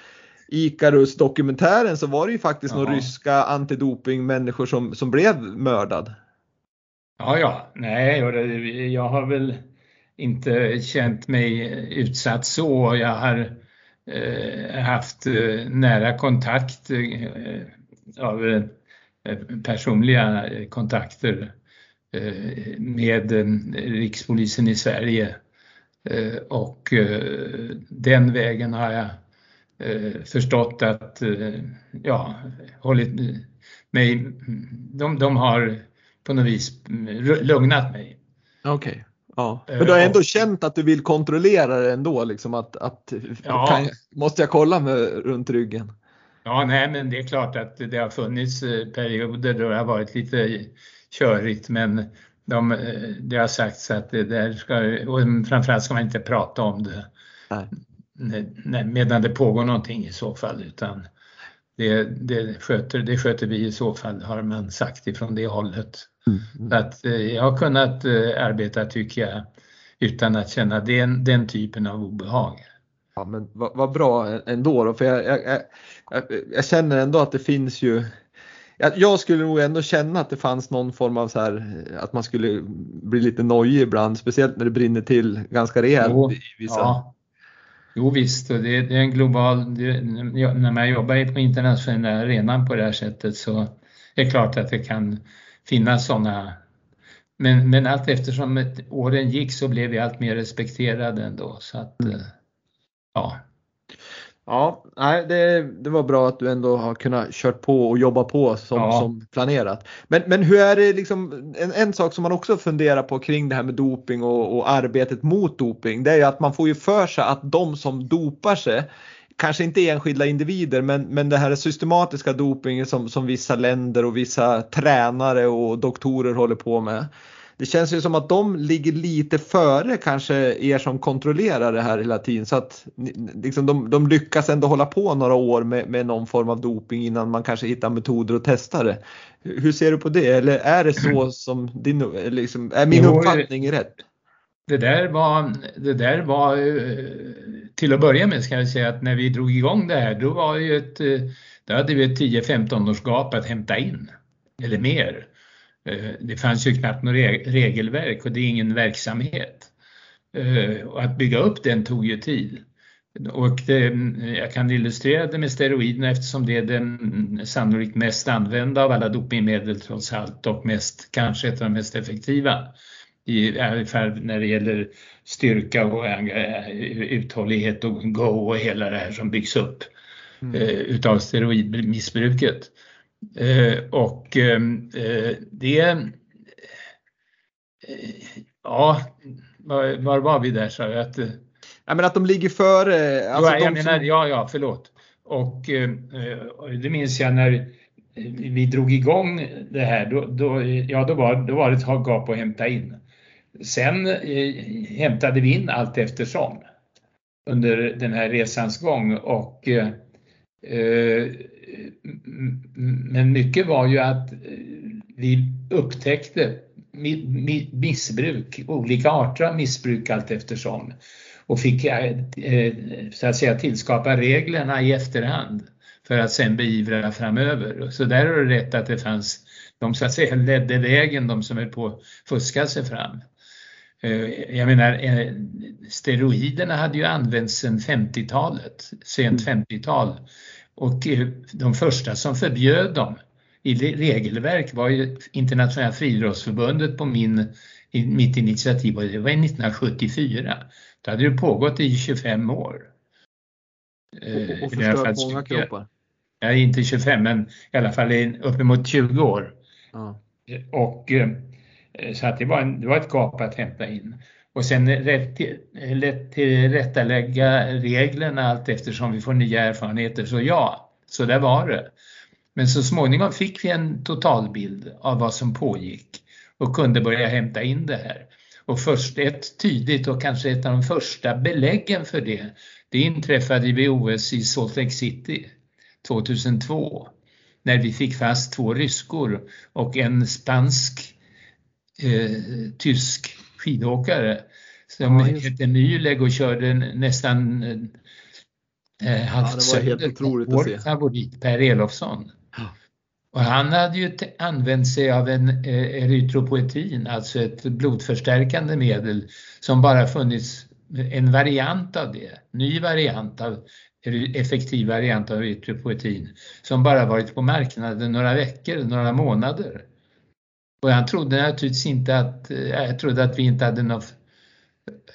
Icarus dokumentären så var det ju faktiskt Ja. några ryska antidoping-människor som, som blev mördad. Ja, ja, nej, och det- jag har väl inte känt mig utsatt så. Jag har eh, haft eh, nära kontakt eh, av eh, personliga kontakter eh, med eh, Rikspolisen i Sverige. Eh, och eh, den vägen har jag eh, förstått att, eh, ja, hållit mig, de, de har på något vis lugnat mig. Okej. Okay. Ja. Men du har ändå och, känt att du vill kontrollera det ändå, liksom att, att ja. kan, måste jag kolla med, runt ryggen? Ja, nej, men det är klart att det har funnits perioder då det har varit lite körigt, men de, det har sagts att det där ska, och framförallt ska man inte prata om det nej. medan det pågår någonting i så fall, utan det, det, sköter, det sköter vi i så fall, har man sagt ifrån det hållet. Mm. Så att eh, jag har kunnat eh, arbeta, tycker jag, utan att känna den, den typen av obehag. Ja, men vad, vad bra ändå då, för jag, jag, jag, jag, känner ändå att det finns ju jag skulle nog ändå känna att det fanns någon form av så här att man skulle bli lite nojig ibland, speciellt när det brinner till ganska rejält jo, i vissa. Ja. Jo visst, det, det är en global, det, när man jobbar på internationella arenan på det här sättet så är det klart att det kan finnas sådana men, men allt eftersom åren gick så blev vi allt mer respekterade ändå. Så att, mm. ja. Ja, nej, det, det var bra att du ändå har kunnat kört på och jobba på som, ja. som planerat. Men, men hur är det liksom, en, en sak som man också funderar på kring det här med doping och, och arbetet mot doping, det är ju att man får ju för sig att de som dopar sig kanske inte enskilda individer men, men det här systematiska dopingen som, som vissa länder och vissa tränare och doktorer håller på med det känns ju som att de ligger lite före kanske er som kontrollerar det här hela tiden så att liksom, de, de lyckas ändå hålla på några år med, med någon form av doping innan man kanske hittar metoder att testa det. Hur ser du på det eller är det så som din, liksom, är min jo, uppfattning rätt? Det där var, det där var eh, till att börja med ska jag säga att när vi drog igång det här då var ju ett, eh, då hade vi ett 10-15 års gap att hämta in eller mer. Eh, det fanns ju knappt något regelverk och det är ingen verksamhet. Och att bygga upp den tog ju tid. Och det, jag kan illustrera det med steroiderna eftersom det är den sannolikt mest använda av alla dopingmedel trots allt och mest, kanske ett av de mest effektiva. I fall när det gäller styrka och eh, uthållighet och go och hela det här som byggs upp mm. utav steroidmissbruket. Eh, och ehm, eh, det... Eh, ja, var, var, var vi där sa jag? Att, ja, men att de ligger före... Alltså ja, jag menar, som... ja, ja, förlåt. Och det minns jag när vi drog igång det här, då, då, ja, då, var, då var det ett gap att hämta in. Sen eh, hämtade vi in allt eftersom under den här resans gång och eh, eh men mycket var ju att eh, vi upptäckte missbruk, olika arter av missbruk allt eftersom och fick eh, så att säga tillskapa reglerna i efterhand för att sen beivra framöver. Så där har du rätt att det fanns de så att säga ledde vägen, de som höll på att fuska sig fram. Jag menar, steroiderna hade ju använts sedan 50-talet, sent 50-tal mm. Och eh, de första som förbjöd dem i regelverk var ju Internationella friidrottsförbundet på min, mitt initiativ och det var 1974. Då hade det pågått i 25 år. Och, och förstört många kroppar? Ja, inte 25 men i alla fall uppemot 20 år. Ja. Och, eh, Eh, så att det var, en, det var ett gap att hämta in och sen rätt till, lätt tillrättalägga reglerna allt eftersom vi får nya erfarenheter. Så ja, så där var det. Men så småningom fick vi en totalbild av vad som pågick och kunde börja hämta in det här. Och först ett tydligt och kanske ett av de första beläggen för det, det inträffade vid OS i Salt Lake City 2002 när vi fick fast två ryskor och en spansk eh, tysk skidåkare som ja, hette Mühlegg och körde nästan eh, halvt ja, helt otroligt att se. favorit Per Elofsson. Ja. Och han hade ju använt sig av en eh, erytropoetin, alltså ett blodförstärkande medel som bara funnits en variant av det, ny variant av effektiv variant av erytropoetin som bara varit på marknaden några veckor, några månader. Och han trodde naturligtvis inte att, eh, jag trodde att vi inte hade någon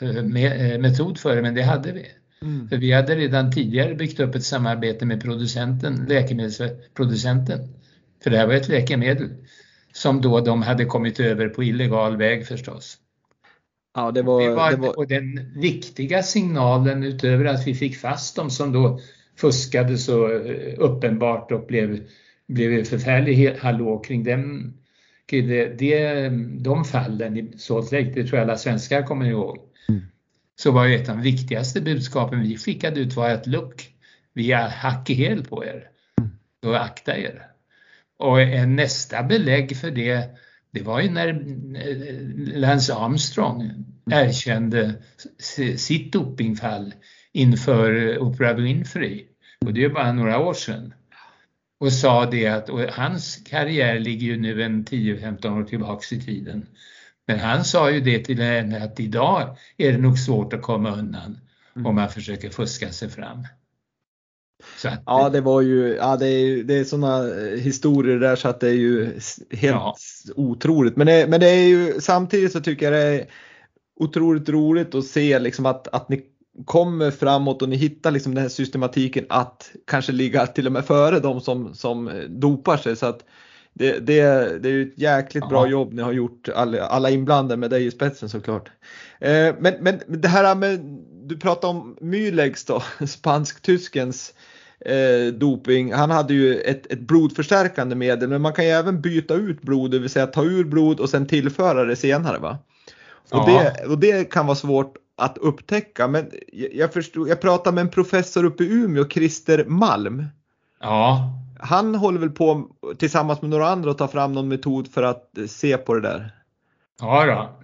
eh, metod för det, men det hade vi. Mm. För vi hade redan tidigare byggt upp ett samarbete med producenten, läkemedelsproducenten. För det här var ett läkemedel som då de hade kommit över på illegal väg förstås. Ja, det var, det var, det var... Och den viktiga signalen utöver att vi fick fast dem som då fuskade så eh, uppenbart och blev, blev förfärlig hallå kring dem. Det, det, de fallen i Salt Lake, det tror jag alla svenskar kommer ihåg. Mm. Så var ju ett av de viktigaste budskapen vi skickade ut var att look, vi har hack i häl på er. Så akta er. Och nästa belägg för det, det var ju när eh, Lance Armstrong erkände sitt dopingfall inför Oprah Winfrey. Och det är bara några år sedan. Och sa det att hans karriär ligger ju nu en 10-15 år tillbaks i tiden. Men han sa ju det till henne att idag är det nog svårt att komma undan mm. om man försöker fuska sig fram. Att, ja, det var ju, ja, det är, det är sådana eh, historier där så att det är ju helt ja. otroligt. Men det, men det är ju samtidigt så tycker jag det är otroligt roligt att se liksom att, att ni kommer framåt och ni hittar liksom den här systematiken att kanske ligga till och med före de som, som dopar sig. Så att det, det, det är ju ett jäkligt Aha. bra jobb ni har gjort, alla, alla inblandade med dig i spetsen såklart. Eh, men, men det här med, du pratar om Mylegs då, spansk-tyskens eh, doping. Han hade ju ett, ett blodförstärkande medel men man kan ju även byta ut blod, det vill säga ta ur blod och sen tillföra det senare va? Och, ja. det, och det kan vara svårt att upptäcka men jag, förstod, jag pratade med en professor uppe i Umeå, Christer Malm. Ja. Han håller väl på tillsammans med några andra att ta fram någon metod för att se på det där? Ja då.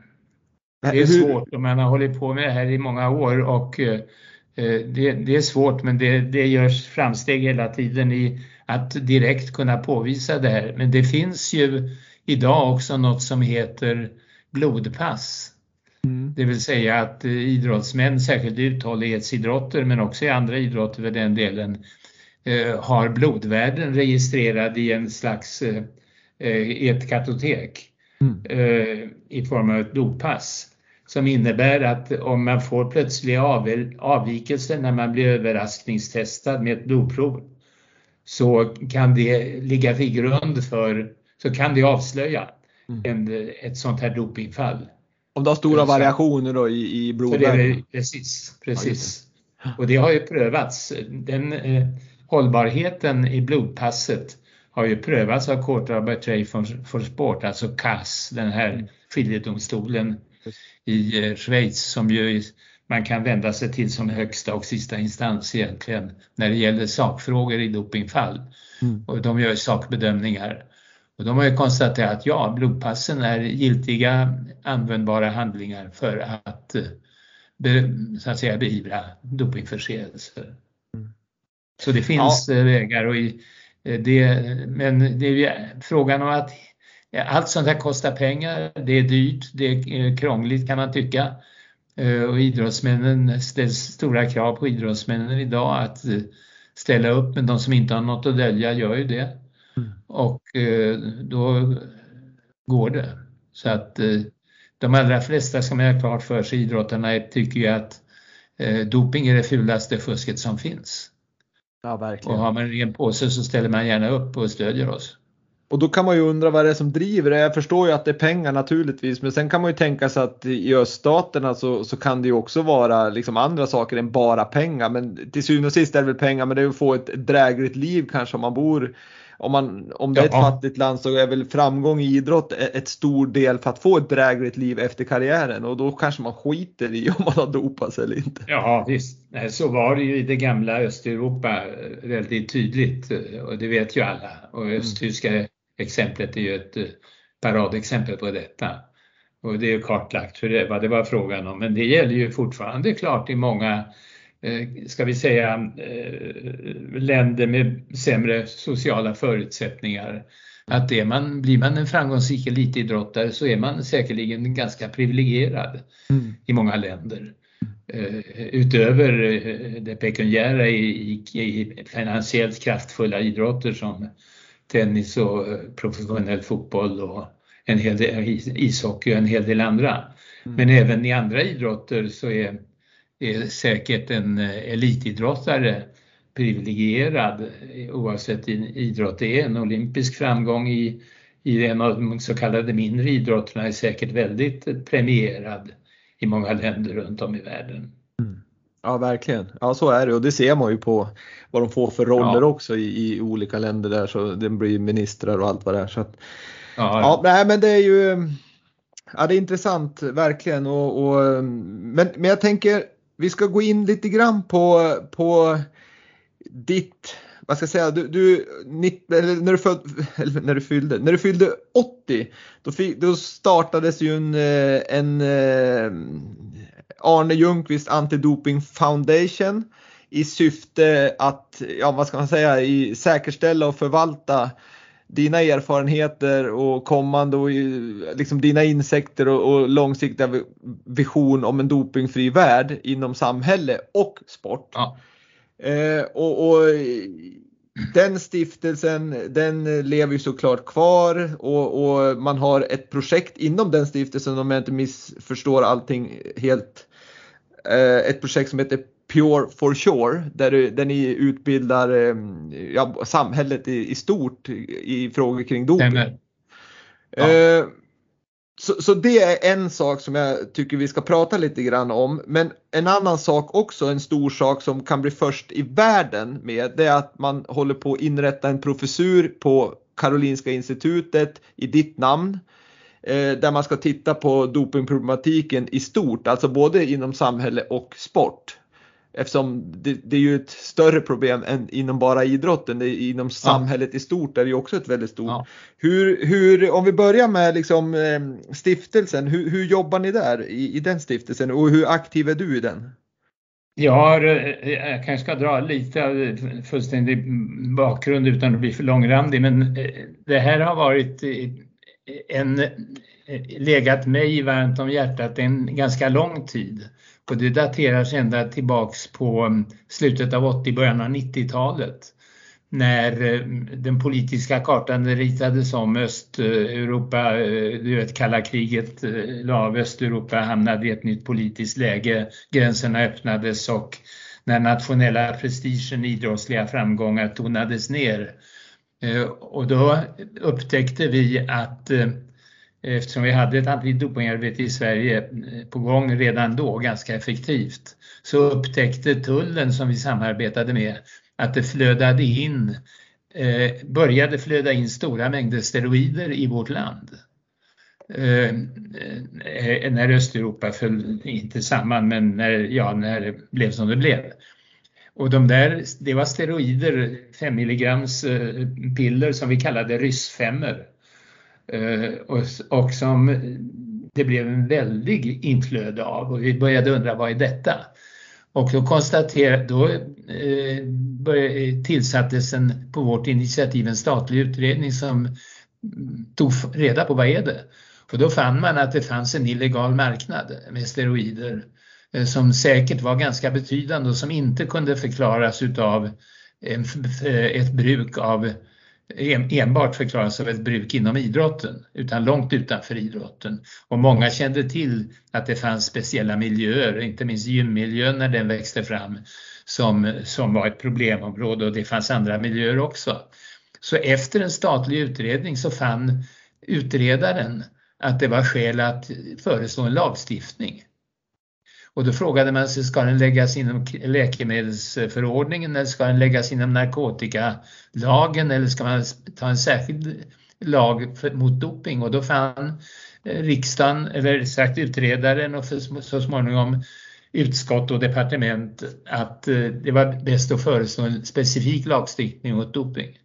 Det är svårt och man har hållit på med det här i många år och eh, det, det, är svårt men det, det görs framsteg hela tiden i att direkt kunna påvisa det här. Men det finns ju idag också något som heter blodpass. Mm. Det vill säga att idrottsmän, särskilt i uthållighetsidrotter men också i andra idrotter för den delen, eh, har blodvärden registrerade i en slags eh, i ett kartotek mm. i form av ett doppass som innebär att om man får plötsliga avvikelser när man blir överraskningstestad med ett blodprov så kan det ligga till grund för, så kan det avslöja mm. en, ett sånt här dopingfall. Om du har stora variationer då i, i blodvärden? Precis, precis. Ja, Och det har ju prövats. Den eh, hållbarheten i blodpasset har ju prövats av Court Arbitrage for, for Sport, alltså CAS, den här mm. skiljedomstolen i eh, Schweiz som ju man kan vända sig till som högsta och sista instans egentligen när det gäller sakfrågor i dopingfall. Mm. Och de gör sakbedömningar. Och de har ju konstaterat att ja, blodpassen är giltiga användbara handlingar för att, eh, så att säga, beivra dopingförseelser. Mm. Så det finns ja. Eh, vägar och i, det, men det är ju frågan om att allt sånt här kostar pengar, det är dyrt, det är krångligt kan man tycka. Eh, och idrottsmännen, ställs stora krav på idrottsmännen idag att eh, ställa upp, men de som inte har något att dölja gör ju det. Mm. Och eh, då går det. Så att de allra flesta som är klart för sig, idrottarna, tycker ju att doping är det fulaste fusket som finns. Ja, verkligen. Och har man ren påse så ställer man gärna upp och stödjer oss. Och då kan man ju undra vad det är som driver det. Jag förstår ju att det är pengar naturligtvis, men sen kan man ju tänka sig att i öststaterna så, så kan det ju också vara liksom andra saker än bara pengar. Men till syvende och sist är det väl pengar, men det är att få ett drägligt liv kanske om man bor om, man, om det är ett fattigt land så är väl framgång i idrott ett stor del för att få ett drägligt liv efter karriären och då kanske man skiter i om man har dopat sig eller inte. Ja visst, så var det ju i det gamla Östeuropa väldigt tydligt och det vet ju alla. Och östtyska mm exemplet är ju ett eh, paradexempel på detta. Och det är kartlagt hur det, vad det var frågan om. Men det gäller ju fortfarande klart i många, eh, ska vi säga, eh, länder med sämre sociala förutsättningar. Att är man, blir man en framgångsrik elitidrottare så är man säkerligen ganska privilegierad mm. i många länder. Utöver det pekuniära i, i, finansiellt kraftfulla idrotter som tennis och eh, professionell fotboll och en hel del ishockey och en hel del andra. Mm. Men även i andra idrotter så är, är säkert en elitidrottare privilegierad oavsett idrott det är. En olympisk framgång i, i en av de så kallade mindre idrotterna är säkert väldigt premierad i många länder runt om i världen. Mm. Ja verkligen, ja så är det och det ser man ju på vad de får för roller ja. också i, i, olika länder där så det blir ministrar och allt vad det är. Så att, ja, ja. nej, men det är ju ja, det är intressant verkligen och, och men, men jag tänker vi ska gå in lite grann på, på ditt, vad ska jag säga, du, du när, du föd, när du fyllde, när du fyllde 80 då, fick, då startades ju en, eh, en eh, Arne Ljungqvist Antidoping Foundation i syfte att, ja vad ska man säga, i, säkerställa och förvalta dina erfarenheter och kommande och liksom dina insekter och, och långsiktiga vision om en dopingfri värld inom samhälle och sport. Ja. Eh, och, och, den stiftelsen den lever ju såklart kvar och, och, man har ett projekt inom den stiftelsen om jag inte missförstår allting helt. Eh, ett projekt som heter Pure for Sure där, där ni utbildar eh, ja, samhället i, i, stort i frågor kring doping. Ja. Eh, så, så, det är en sak som jag tycker vi ska prata lite grann om. Men en annan sak också, en stor sak som kan bli först i världen med, det är att man håller på att inrätta en professur på Karolinska institutet i ditt namn. Eh, där man ska titta på dopingproblematiken i stort, alltså både inom samhälle och sport. Eftersom det, det, är ju ett större problem än inom bara idrotten, det är inom samhället ja. i stort är det ju också ett väldigt stort. Ja. Hur, hur, om vi börjar med liksom, eh, stiftelsen, hur, hur jobbar ni där i, i den stiftelsen och hur aktiv är du i den? Ja, eh, jag kanske ska dra lite fullständig bakgrund utan att bli för långrandig, men eh, det här har varit en, legat mig varmt om hjärtat en ganska lång tid. Och det dateras ända tillbaks på mm, slutet av 80, början av 90-talet när mm, den politiska kartan ritades om Östeuropa, eh, eh, du vet kalla kriget eh, la av Östeuropa hamnade i ett nytt politiskt läge, gränserna öppnades och när nationella prestigen, idrottsliga framgångar tonades ner. Och då upptäckte vi att eftersom vi hade ett antidopingarbete i Sverige eh, på gång redan då ganska effektivt så upptäckte tullen som vi samarbetade med att det flödade in, eh, började flöda in stora mängder steroider i vårt land. Eh, eh när Östeuropa föll, inte samman, men när, ja, när det blev som det blev. Och de där, det var steroider, 5 milligrams eh, piller som vi kallade ryssfemmor Eh, och, och som det blev en väldig inflöde av och vi började undra vad är detta? Och då konstaterade, då eh, började, tillsattes en, på vårt initiativ en statlig utredning som tog reda på vad är det? För då fann man att det fanns en illegal marknad med steroider eh, som säkert var ganska betydande och som inte kunde förklaras utav en, ett bruk av enbart förklaras av ett bruk inom idrotten utan långt utanför idrotten. Och många kände till att det fanns speciella miljöer, inte minst gymmiljön när den växte fram som, som var ett problemområde och det fanns andra miljöer också. Så efter en statlig utredning så fann utredaren att det var skäl att föreslå en lagstiftning och då frågade man sig, ska den läggas inom läkemedelsförordningen eller ska den läggas inom narkotikalagen eller ska man ta en särskild lag för, mot doping? Och då fann eh, riksdagen, eller sagt utredaren och för, så småningom utskott och departement att eh, det var bäst att föreslå en specifik lagstiftning mot doping.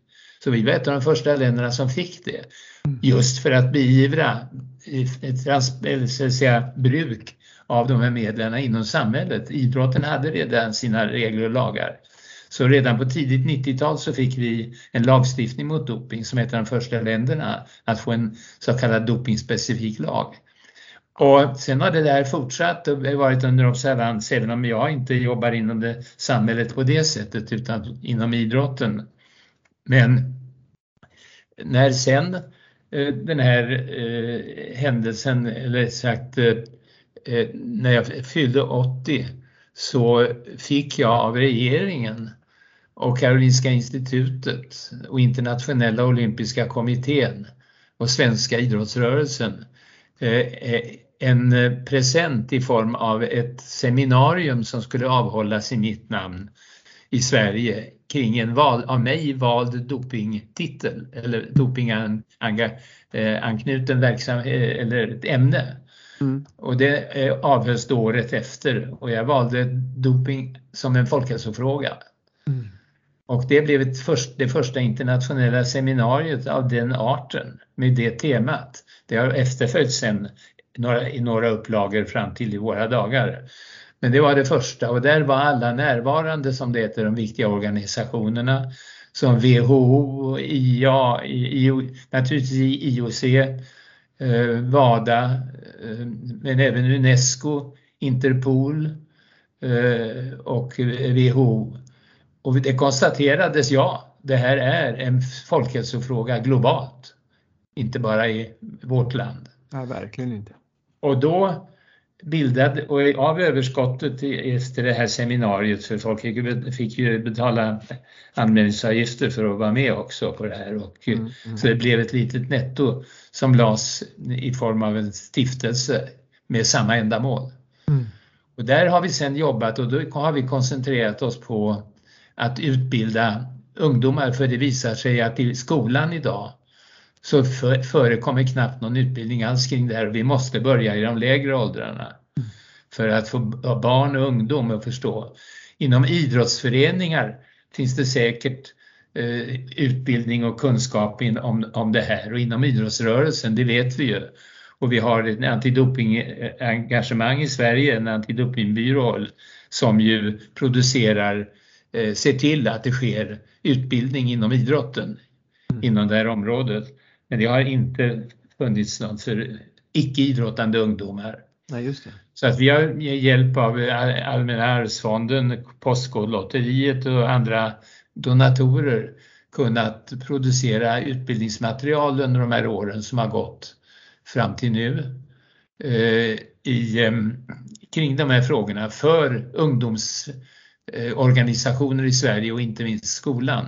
Så vi var ett av de första länderna som fick det. Mm. Just för att beivra ett, ett, säga, bruk av de här medlen inom samhället. Idrotten hade redan sina regler och lagar. Så redan på tidigt 90-tal så fick vi en lagstiftning mot doping som ett av de första länderna att få en så kallad dopingspecifik lag. Och sen har det där fortsatt och varit under observans även om jag inte jobbar inom det samhället på det sättet utan inom idrotten. Men när sen eh, den här eh, händelsen, eller sagt Eh, när jag fyllde 80 så fick jag av regeringen och Karolinska institutet och Internationella olympiska kommittén och Svenska idrottsrörelsen eh, eh, en present i form av ett seminarium som skulle avhållas i mitt namn i Sverige kring en val, av mig vald dopingtitel eller dopinganknuten verksamhet eller ett ämne. Mm. Och det avhölls då året efter och jag valde doping som en folkhälsofråga. Mm. Och det blev först, det första internationella seminariet av den arten med det temat. Det har efterföljts sen några, i några upplagor fram till i våra dagar. Men det var det första och där var alla närvarande som det heter, de viktiga organisationerna som WHO, IA, IO, naturligtvis IOC, eh, WADA, men även Unesco, Interpol eh, och WHO. Och det konstaterades, ja, det här är en folkhälsofråga globalt, inte bara i vårt land. Nej, verkligen inte. Och då bildad och av överskottet efter det här seminariet, för folk fick ju betala anmälningsavgifter för att vara med också på det här. Och, mm, mm. Så det blev ett litet netto som lades i form av en stiftelse med samma ändamål. Mm. Och där har vi sedan jobbat och då har vi koncentrerat oss på att utbilda ungdomar för det visar sig att i skolan idag så för, förekommer knappt någon utbildning alls kring det här och vi måste börja i de lägre åldrarna för att få barn och ungdom att förstå. Inom idrottsföreningar finns det säkert eh, utbildning och kunskap in, om, om det här och inom idrottsrörelsen, det vet vi ju. Och vi har ett antidopingengagemang i Sverige, en antidopingbyrå som ju producerar, eh, ser till att det sker utbildning inom idrotten, mm. inom det här området. Men det har inte funnits något för icke-idrottande ungdomar. Nej, just det. Så att vi har med hjälp av Allmänna arvsfonden, Postkodlotteriet och andra donatorer kunnat producera utbildningsmaterial under de här åren som har gått fram till nu eh, i, eh, kring de här frågorna för ungdomsorganisationer i Sverige och inte minst skolan.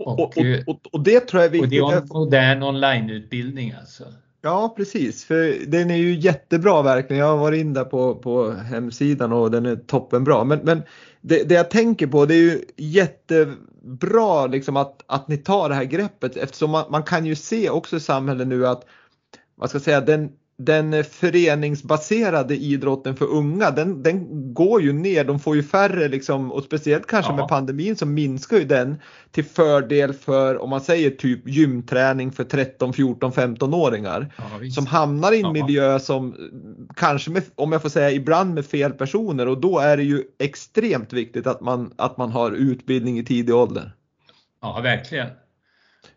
Och, och, och, och, det tror jag är viktigt. Och det är en modern onlineutbildning alltså. Ja precis, för den är ju jättebra verkligen. Jag har varit in där på, på hemsidan och den är toppenbra. Men, men det, det jag tänker på det är ju jättebra liksom att, att ni tar det här greppet eftersom man, man kan ju se också i samhället nu att vad ska jag säga, den den föreningsbaserade idrotten för unga den, den går ju ner, de får ju färre liksom och speciellt kanske ja. med pandemin så minskar ju den till fördel för om man säger typ gymträning för 13, 14, 15-åringar ja, som hamnar i en ja. miljö som kanske med, om jag får säga ibland med fel personer och då är det ju extremt viktigt att man, att man har utbildning i tidig ålder. Ja, verkligen.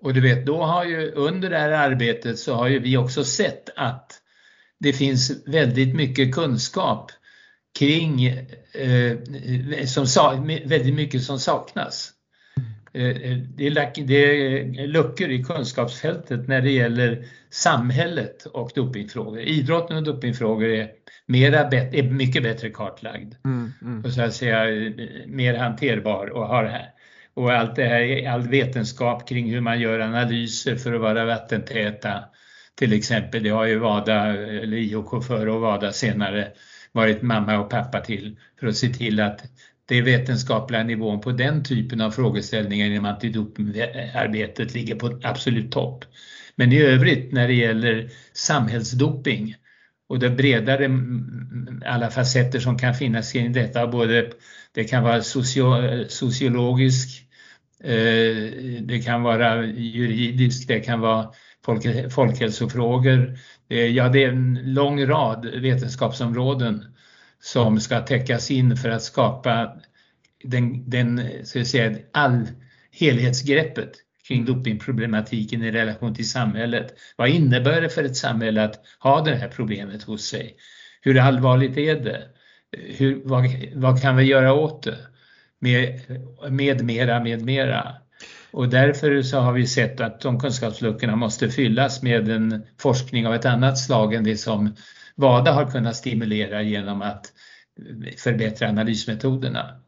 Och du vet, då har ju under det här arbetet så har ju vi också sett att det finns väldigt mycket kunskap kring eh, som, väldigt mycket som saknas. Eh, eh, det är, det är luckor i kunskapsfältet när det gäller samhället och dopingfrågor. Idrotten och dopingfrågor är, mera, är mycket bättre kartlagd mm, mm. och så att säga mer hanterbar och har här. Och allt det här, all vetenskap kring hur man gör analyser för att vara vattentäta till exempel. Det har ju WADA, eller IOK före och WADA senare varit mamma och pappa till för att se till att det vetenskapliga nivån på den typen av frågeställningar inom antidopingarbetet ligger på absolut topp. Men i övrigt när det gäller samhällsdoping och det bredare mm, alla facetter som kan finnas kring detta, både det kan vara socio, sociologisk, eh, det kan vara juridisk, det kan vara folk, folkhälsofrågor. Ja, det är en lång rad vetenskapsområden som ska täckas in för att skapa den, den ska jag säga, all helhetsgreppet kring dopingproblematiken i relation till samhället. Vad innebär det för ett samhälle att ha det här problemet hos sig? Hur allvarligt är det? Hur, vad, vad kan vi göra åt det? Med, med mera, med mera. Och därför så har vi sett att de kunskapsluckorna måste fyllas med en forskning av ett annat slag än det som WADA har kunnat stimulera genom att förbättra analysmetoderna.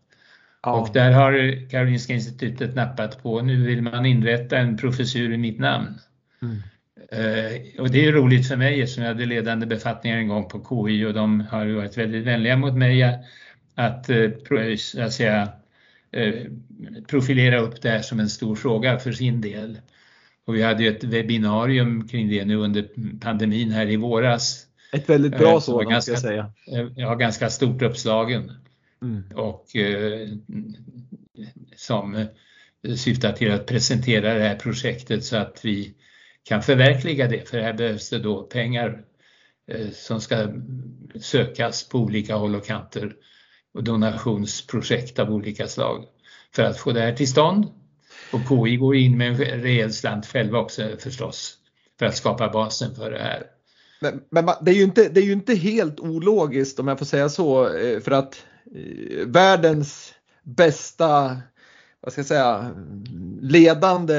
Ja. Och där har Karolinska institutet nappat på, nu vill man inrätta en professur i mitt namn. Mm. Eh, och det är roligt för mig eftersom jag hade ledande befattningar en gång på KI och de har varit väldigt vänliga mot mig att, eh, så att säga, profilera upp det här som en stor fråga för sin del. Och vi hade ju ett webbinarium kring det nu under pandemin här i våras. Ett väldigt Eh, bra var sådant ska jag ganska- säga. Eh, Ja, ganska stort uppslagen Mm. och eh, som eh, syftar till att presentera det här projektet så att vi kan förverkliga det. För här behövs det då pengar eh, som ska sökas på olika håll och kanter och donationsprojekt av olika slag för att få det här till stånd. Och KI går in med en rejäl slant själva också förstås för att skapa basen för det här. Men, men det, är ju inte, det är ju inte helt ologiskt om jag får säga så eh, för att eh, världens bästa vad ska jag säga, ledande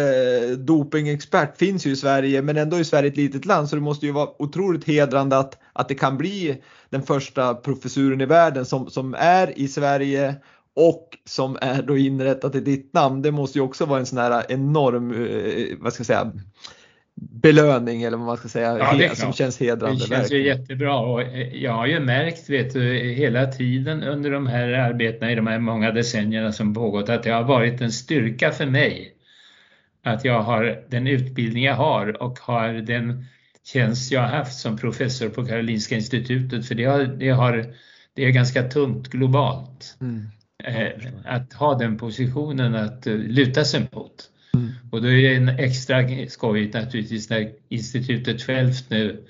dopingexpert finns ju i Sverige men ändå är Sverige ett litet land så det måste ju vara otroligt hedrande att, att det kan bli den första professuren i världen som, som är i Sverige och som är då inrättat i ditt namn. Det måste ju också vara en sån här enorm, eh, vad ska jag säga, belöning eller vad man ska säga, Ja, det som känns Det hedrande. känns ju jättebra och eh, jag har ju märkt vet du, hela tiden under de här arbetena i de här många decennierna som pågått att det har varit en styrka för mig att jag har den utbildning jag har och har den tjänst jag har haft som professor på Karolinska institutet för det, har, det, har, det är ganska tungt globalt Mm. eh, att ha den positionen att eh, luta sig mot. Och då är det en extra skojigt naturligtvis när institutet självt nu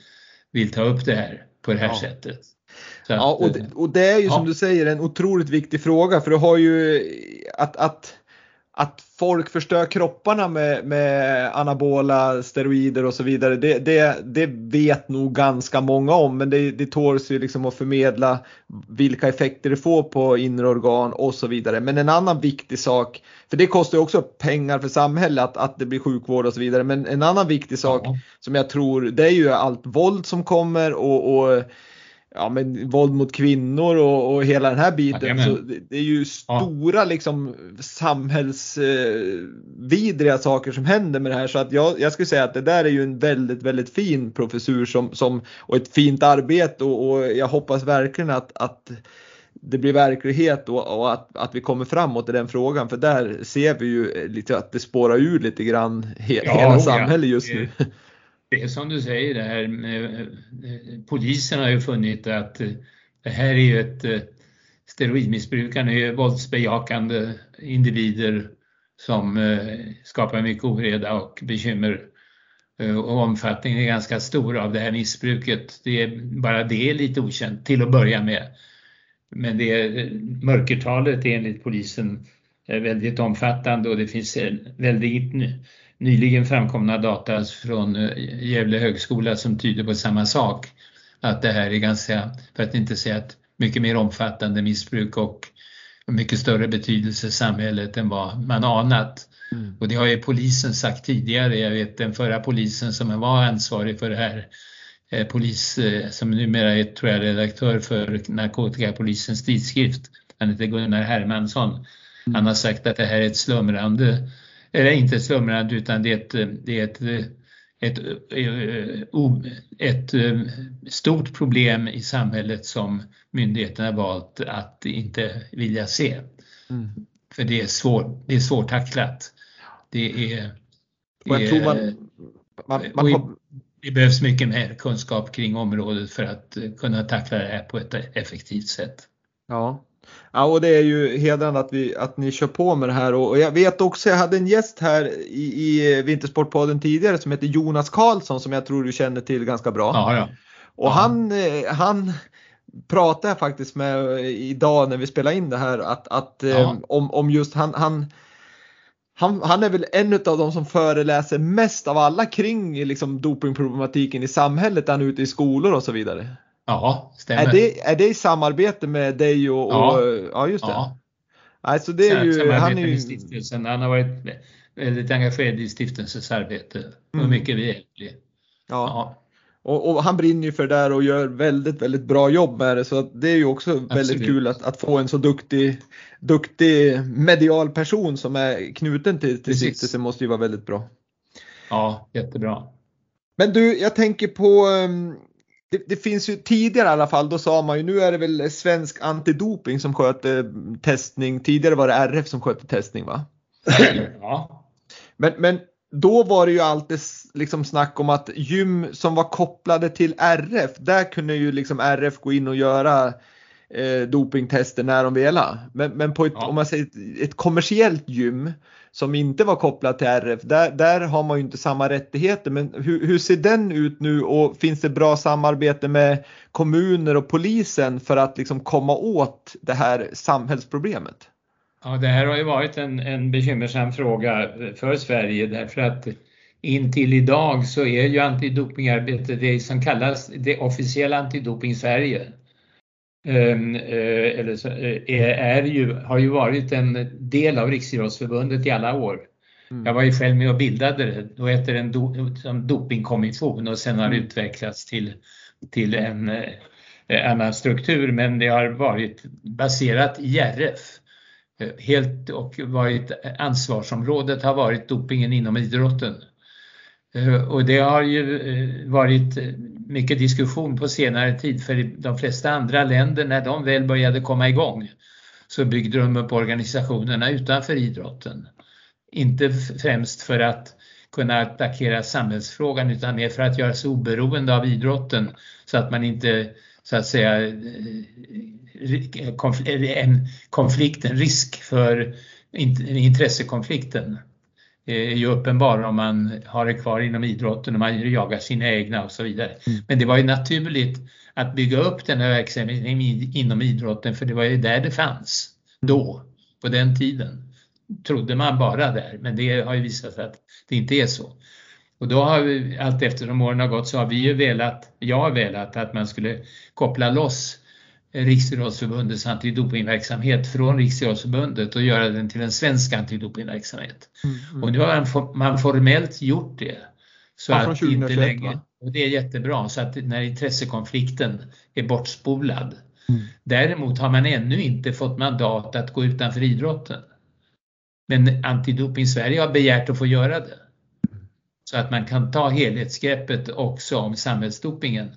vill ta upp det här på det här Ja. sättet. Så Ja, att, och det, och det är ju ja. som du säger en otroligt viktig fråga för du har ju att, att, att folk förstör kropparna med, med anabola steroider och så vidare. Det, det, det vet nog ganska många om men det, det tåls ju liksom att förmedla vilka effekter det får på inre organ och så vidare. Men en annan viktig sak, för det kostar ju också pengar för samhället att, att det blir sjukvård och så vidare. Men en annan viktig sak Ja. som jag tror, det är ju allt våld som kommer och, och ja, men våld mot kvinnor och, och hela den här biten. Jajamän. så det, är ju stora liksom samhällsvidriga saker som händer med det här så att jag, jag skulle säga att det där är ju en väldigt, väldigt fin professur som, som, och ett fint arbete och, och jag hoppas verkligen att, att det blir verklighet och, och att, att vi kommer framåt i den frågan för där ser vi ju lite att det spårar ur lite grann he, Ja, hela oh samhället just nu. Det är som du säger, det här med, eh, polisen har ju funnit att eh, det här är ju ett eh, steroidmissbrukarna är ju våldsbejakande individer som skapar mycket oreda och bekymmer. Och omfattningen är ganska stor av det här missbruket. Det är, bara det är lite okänt till att börja med. Men det är, eh, mörkertalet är enligt polisen är väldigt omfattande och det finns eh, väldigt ny- nyligen framkomna data från eh, Gävle högskola som tyder på samma sak. Att det här är ganska, för att inte säga att mycket mer omfattande missbruk och mycket större betydelse i samhället än vad man anat. Mm. Och det har ju polisen sagt tidigare. Jag vet den förra polisen som var ansvarig för det här, eh, polis eh, som numera är tror jag redaktör för narkotikapolisens tidskrift, han heter Gunnar Hermansson. Han har sagt att det här är ett slumrande, eller inte ett slumrande utan det är ett, eh, det är ett, eh, ett, eh, ett eh, stort problem i samhället som myndigheterna valt att inte vilja se. Mm. För det är, svår, det är svårtacklat. Det, är, man, man, man har, det behövs mycket mer kunskap kring området för att eh, kunna tackla det här på ett effektivt sätt. Ja. ja, och det är ju hedrande att, vi, att ni kör på med det här och och jag vet också, jag hade en gäst här i, i Vintersportpodden tidigare som heter Jonas Karlsson som jag tror du känner till ganska bra. Ja, ja. och ja. han, eh, han pratade jag faktiskt med eh, idag när vi spelade in det här att, att om, om just han, han han, han är väl en av de som föreläser mest av alla kring liksom, dopingproblematiken i samhället, han är ute i skolor och så vidare. ja stämmer. Är det, är det i samarbete med dig och, Ja. och ja just det. ja. Alltså det är ju, Samarbete han är ju, med stiftelsen. Han har varit väldigt engagerad i stiftelsens arbete och Mm. mycket behjälplig. ja. Ja. Och, och, han brinner ju för det där och gör väldigt, väldigt bra jobb med det så det är ju också Absolut. väldigt kul att, att, få en så duktig, duktig medial person som är knuten till, till stiftelsen måste ju vara väldigt bra. Ja, jättebra. Men du, jag tänker på ehm, det, det, finns ju tidigare i alla fall, då sa man ju nu är det väl svensk antidoping som sköter testning. Tidigare var det RF som skötte testning va? Ja. Men, men då var det ju alltid liksom snack om att gym som var kopplade till RF, där kunde ju liksom RF gå in och göra eh, dopingtester när de ville. Men, men på ett, ja. om man säger ett, ett, kommersiellt gym som inte var kopplat till RF, där, där har man ju inte samma rättigheter. Men hur, hur ser den ut nu och finns det bra samarbete med kommuner och polisen för att liksom komma åt det här samhällsproblemet? Ja, det här har ju varit en, en bekymmersam fråga för Sverige därför att intill idag så är ju antidopingarbetet det som kallas det officiella antidoping Sverige. Um, uh, eller uh, är ju, har ju varit en del av Riksidrottsförbundet i alla år. Mm. Jag var ju själv med och bildade det. Då hette det en do, dopingkommission och sen har det mm. utvecklats till, till en uh, annan struktur men det har varit baserat i RF. Eh, helt och varit eh, ansvarsområdet har varit dopingen inom idrotten. Eh, och det har ju varit mycket diskussion på senare tid för de flesta andra länder när de väl började komma igång så byggde de upp organisationerna utanför idrotten. Inte främst för att kunna attackera samhällsfrågan utan mer för att göra sig oberoende av idrotten så att man inte så att säga en konflikt, en risk för intressekonflikten är ju uppenbar om man har det kvar inom idrotten och man jagar sina egna och så vidare. Mm. Men det var ju naturligt att bygga upp den här verksamheten inom idrotten för det var ju där det fanns då, på den tiden. Trodde man bara där, men det har ju visat sig att det inte är så. Och då har vi, allt eftersom åren har gått så har vi ju velat, jag har velat att man skulle koppla loss Riksidrottsförbundets antidopingverksamhet från Riksidrottsförbundet och göra den till en svensk antidopingverksamhet. Mm, mm. Och nu har man, formellt gjort det. Så ja, att inte längre, och det är jättebra, så att när intressekonflikten är bortspolad. Mm. Däremot har man ännu inte fått mandat att gå utanför idrotten. Men Antidoping Sverige har begärt att få göra det. Så att man kan ta helhetsgreppet också om samhällsdopingen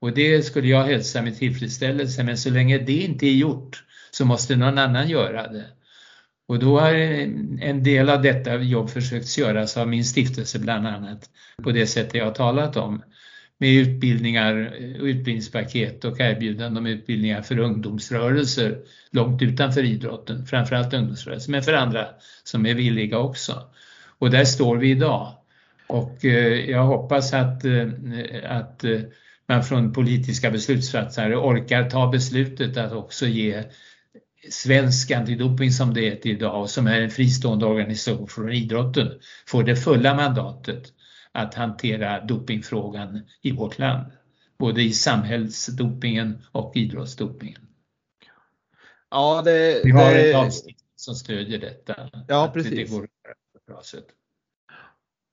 och det skulle jag hälsa med tillfredsställelse men så länge det inte är gjort så måste någon annan göra det. Och då har en del av detta jobb försökt göras av min stiftelse bland annat på det sättet jag har talat om med utbildningar, eh, utbildningspaket och erbjudande om utbildningar för ungdomsrörelser långt utanför idrotten, framförallt ungdomsrörelser, men för andra som är villiga också. Och där står vi idag. Och eh, jag hoppas att, eh, att man från politiska beslutsfattare orkar ta beslutet att också ge Svensk antidoping som det heter idag och som är en fristående organisation från idrotten får det fulla mandatet att hantera dopingfrågan i vårt land. Både i samhällsdopingen och idrottsdopingen. Ja, det, Vi har det... en lagstiftning som stödjer detta. Ja, precis. Det går på ett bra sätt.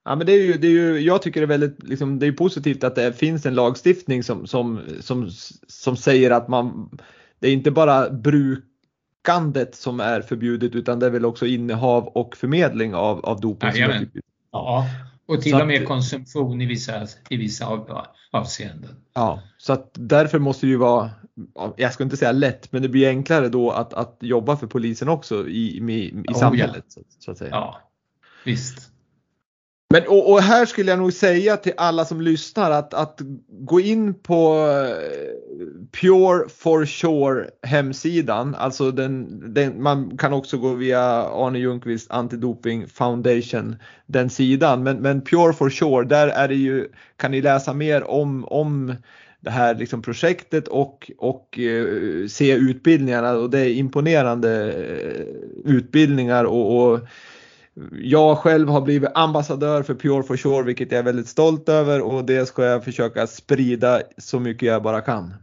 Ja, men det är ju, det är ju, jag tycker det är väldigt liksom, det är positivt att det finns en lagstiftning som, som, som, som säger att man, det är inte bara brukandet som är förbjudet utan det är väl också innehav och förmedling av, av doping. Ja, ja, och till så och med att, konsumtion i vissa, i vissa av, avseenden. Ja, så att därför måste det ju vara, jag ska inte säga lätt, men det blir enklare då att, att jobba för polisen också i, i, i oh, samhället. Ja. Så, så, att säga. Ja, visst. Men och, och, här skulle jag nog säga till alla som lyssnar att, att gå in på eh, Pure for Sure hemsidan. Alltså den, den, man kan också gå via Arne Ljungqvist Antidoping Foundation, den sidan. Men, men Pure for Sure, där är det ju, kan ni läsa mer om, om det här liksom projektet och, och eh, se utbildningarna och det är imponerande eh, utbildningar och, och jag själv har blivit ambassadör för Pure for Sure vilket jag är väldigt stolt över och det ska jag försöka sprida så mycket jag bara kan.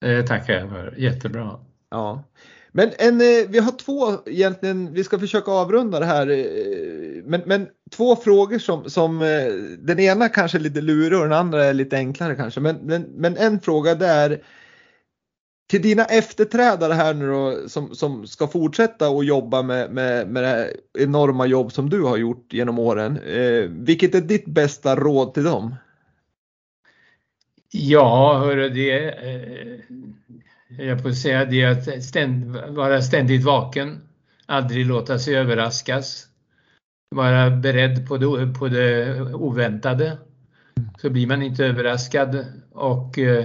Det tackar för, jättebra. Ja. Men en, eh, vi har två egentligen, vi ska försöka avrunda det här, eh, men, men två frågor som, som eh, den ena kanske är lite lurig och den andra är lite enklare kanske. Men, men, men en fråga det är till dina efterträdare här nu då som, som ska fortsätta att jobba med, med, med det här enorma jobb som du har gjort genom åren. Eh, vilket är ditt bästa råd till dem? Ja, hörru, det, eh, jag får säga det att ständ, vara ständigt vaken, aldrig låta sig överraskas, vara beredd på det, på det oväntade, så blir man inte överraskad och eh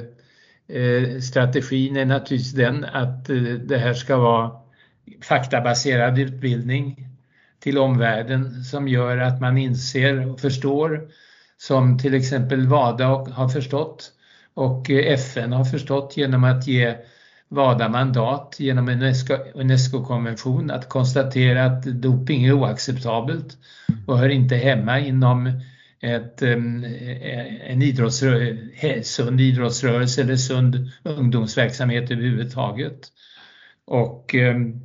Eh, strategin är naturligtvis den att eh, det här ska vara faktabaserad utbildning till omvärlden som gör att man inser och förstår, som till exempel WADA har förstått och eh, FN har förstått genom att ge WADA mandat genom en UNESCO-konvention att konstatera att doping är oacceptabelt och hör inte hemma inom ett, eh, en idrottsrö- sund idrottsrörelse eller sund ungdomsverksamhet överhuvudtaget. Och ehm,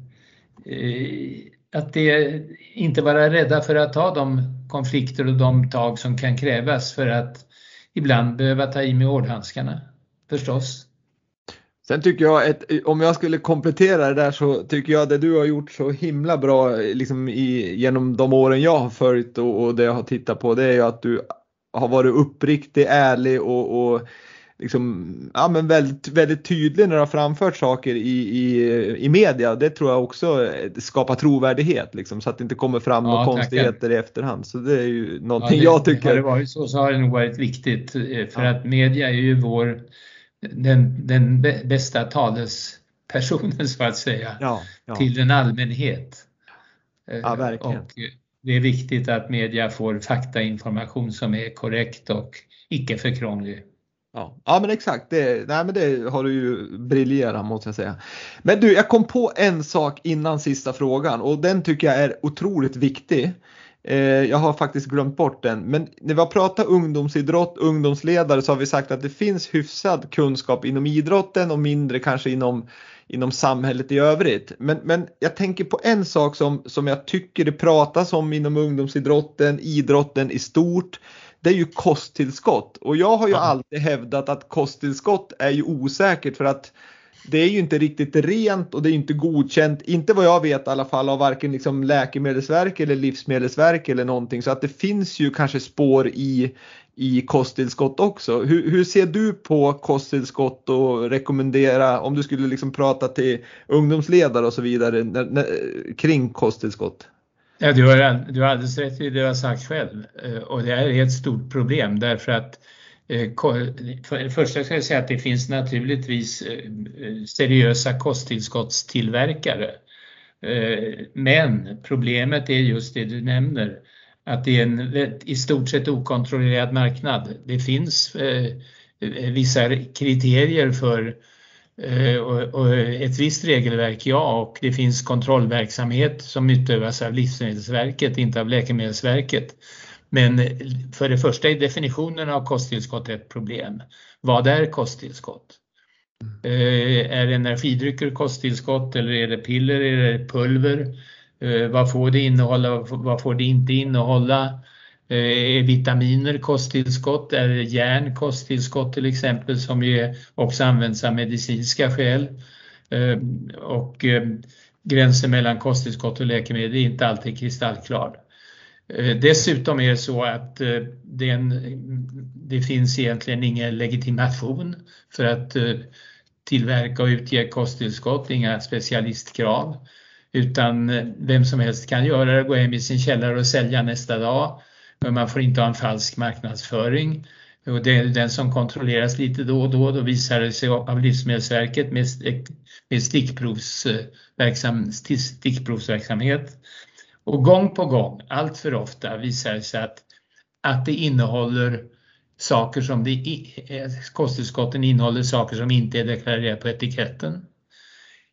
eh, att det, inte vara rädda för att ta de konflikter och de tag som kan krävas för att ibland behöva ta i med hårdhandskarna, förstås. Sen tycker jag att om jag skulle komplettera det där så tycker jag det du har gjort så himla bra liksom i, genom de åren jag har följt och, och det jag har tittat på det är ju att du har varit uppriktig, ärlig och, och liksom, ja, men väldigt, väldigt tydlig när du har framfört saker i, i, i media. Det tror jag också skapar trovärdighet liksom, så att det inte kommer fram ja, några konstigheter i efterhand. Så det är ju någonting ja, det, jag tycker. Har det varit så så har det nog varit viktigt eh, för ja. att media är ju vår den, den bästa talespersonen så att säga ja, ja. till en allmänhet. Ja, verkligen. Och det är viktigt att media får faktainformation som är korrekt och icke för krånglig. Ja, ja men exakt, det, nej, men det har du ju briljerat måste jag säga. Men du, jag kom på en sak innan sista frågan och den tycker jag är otroligt viktig. Eh, jag har faktiskt glömt bort den, men när vi har pratat ungdomsidrott, ungdomsledare så har vi sagt att det finns hyfsad kunskap inom idrotten och mindre kanske inom, inom samhället i övrigt. Men, men jag tänker på en sak som, som jag tycker det pratas om inom ungdomsidrotten, idrotten i stort. Det är ju kosttillskott och jag har ju alltid hävdat att kosttillskott är ju osäkert för att det är ju inte riktigt rent och det är inte godkänt, inte vad jag vet i alla fall av varken liksom läkemedelsverk eller livsmedelsverk eller någonting så att det finns ju kanske spår i, i kosttillskott också. Hur, hur ser du på kosttillskott och rekommendera om du skulle liksom prata till ungdomsledare och så vidare när, när, kring kosttillskott? Ja, du, har, du har alldeles rätt i det du har sagt själv eh, och det är ett stort problem därför att Eh, Eh, för det första ska jag säga att det finns naturligtvis eh, eh, seriösa kosttillskottstillverkare. Men problemet är just det du nämner, att det är en i stort sett okontrollerad marknad. Det finns vissa kriterier för och ett visst regelverk, ja, och det finns kontrollverksamhet som utövas av Livsmedelsverket, inte av Läkemedelsverket. Men för det första är definitionen av kosttillskott ett problem. Vad är kosttillskott? Eh, är energidrycker kosttillskott eller är det piller, är det pulver? Eh, vad får det innehålla, vad får det inte innehålla? Eh, är vitaminer kosttillskott? Är det järn kosttillskott till exempel som ju också används av medicinska skäl? Och gränsen mellan kosttillskott och läkemedel är inte alltid kristallklar. Eh, dessutom är det så att eh, det, en, det finns egentligen ingen legitimation för att eh, tillverka och utge kosttillskott, inga specialistkrav. Utan vem som helst kan göra det, gå hem i sin källare och sälja nästa dag. Men man får inte ha en falsk marknadsföring. Och det är den som kontrolleras lite då och då. Då visar det sig av Livsmedelsverket med, med stickprovsverksam, stickprovsverksamhet och gång på gång, allt för ofta, visar det sig att, att det innehåller saker som det, kosttillskotten innehåller saker som inte är deklarerat på etiketten.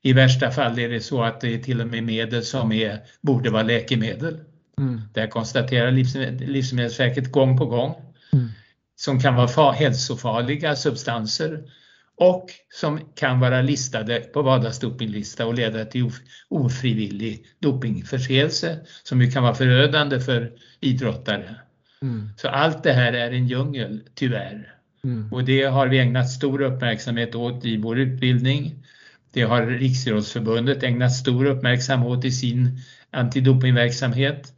I värsta fall är det så att det är till och med medel som är, borde vara läkemedel. Mm. Det konstaterar Livsmedelsverket gång på gång. Mm. Som kan vara hälsofarliga substanser och som kan vara listade på WADAs dopinglista och leda till ofrivillig dopingförseelse som ju kan vara förödande för idrottare. Mm. Så allt det här är en djungel, tyvärr. Mm. Och det har vi ägnat stor uppmärksamhet åt i vår utbildning. Det har Riksidrottsförbundet ägnat stor uppmärksamhet åt i sin antidopingverksamhet.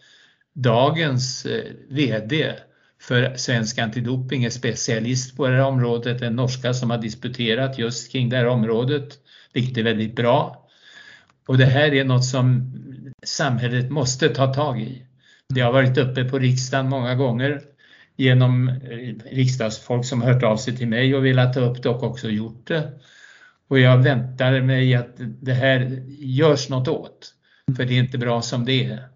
Dagens eh, VD för Svensk Antidoping är specialist på det här området, en norska som har disputerat just kring det här området, vilket är väldigt bra. Och det här är något som samhället måste ta tag i. Det har varit uppe på riksdagen många gånger genom eh, riksdagsfolk som hört av sig till mig och velat ta upp det och också gjort det. Och jag väntar mig att det här görs något åt, för det är inte bra som det är.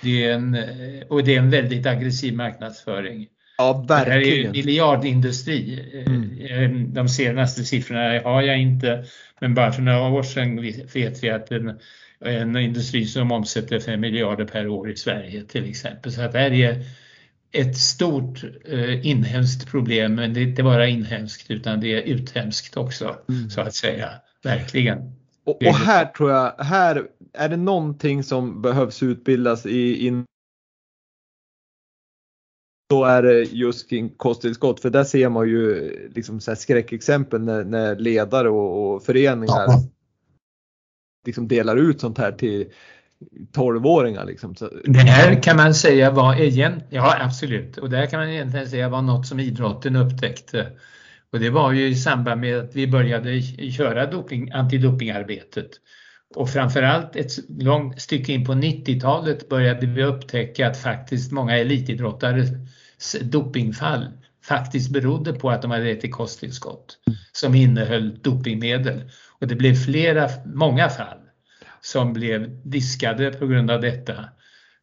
Det är en, eh, och det är en väldigt aggressiv marknadsföring. Ja, verkligen. Det här är ju miljardindustri. Mm. De senaste siffrorna har jag inte, men bara för några år sedan vet vi att en, en industri som omsätter 5 miljarder per år i Sverige till exempel. Så att det här är ett stort eh, inhemskt problem, men det är inte bara inhemskt utan det är uthemskt också mm. så att säga. Verkligen. Och, och, här tror jag, här är det någonting som behövs utbildas i in då är det just kring kosttillskott för där ser man ju liksom så skräckexempel när, när ledare och, och föreningar ja. liksom delar ut sånt här till 12-åringar. Liksom. Det här kan man säga var igen, ja absolut, och det här kan man egentligen säga var något som idrotten upptäckte. Och det var ju i samband med att vi började köra doping, antidopingarbetet. Och framförallt ett långt stycke in på 90-talet började vi upptäcka att faktiskt många elitidrottares dopingfall faktiskt berodde på att de hade ätit kosttillskott som innehöll dopingmedel. Och det blev flera, många fall som blev diskade på grund av detta.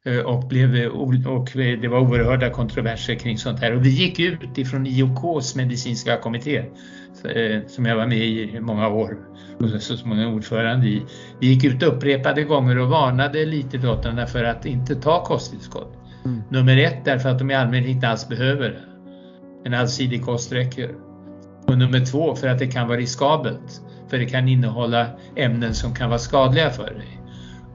Eh, och, blev, och det var oerhörda kontroverser kring sånt här. Och vi gick ut ifrån IOKs medicinska kommitté, eh, som jag var med i många år och så småningom ordförande i. Vi gick ut upprepade gånger och varnade elitidrottarna för att inte ta kosttillskott. Mm. Nummer ett därför att de i allmänhet inte alls behöver. En allsidig kost räcker. Och nummer två för att det kan vara riskabelt för det kan innehålla ämnen som kan vara skadliga för dig.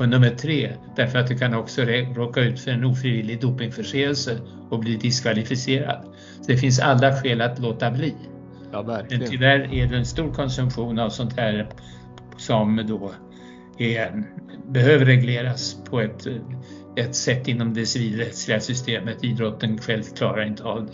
Och nummer tre, därför att du kan också råka ut för en ofrivillig dopingförseelse och bli diskvalificerad. Så det finns alla skäl att låta bli. Ja, verkligen. Men tyvärr är det en stor konsumtion av sånt här som då är, behöver regleras på ett, ett sätt inom det civilrättsliga systemet. Idrotten själv klarar inte av det.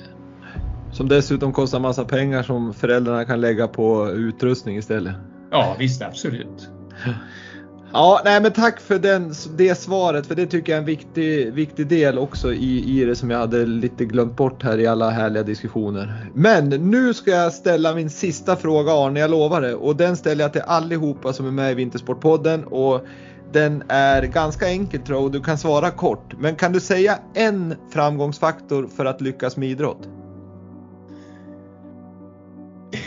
Som dessutom kostar massa pengar som föräldrarna kan lägga på utrustning istället. Ja visst, absolut. Ja, nej men tack för den, det svaret för det tycker jag är en viktig, viktig del också i, i det som jag hade lite glömt bort här i alla härliga diskussioner. Men nu ska jag ställa min sista fråga Arne, jag lovar det. Och den ställer jag till allihopa som är med i Vintersportpodden. Och den är ganska enkel tror jag och du kan svara kort. Men kan du säga en framgångsfaktor för att lyckas med idrott?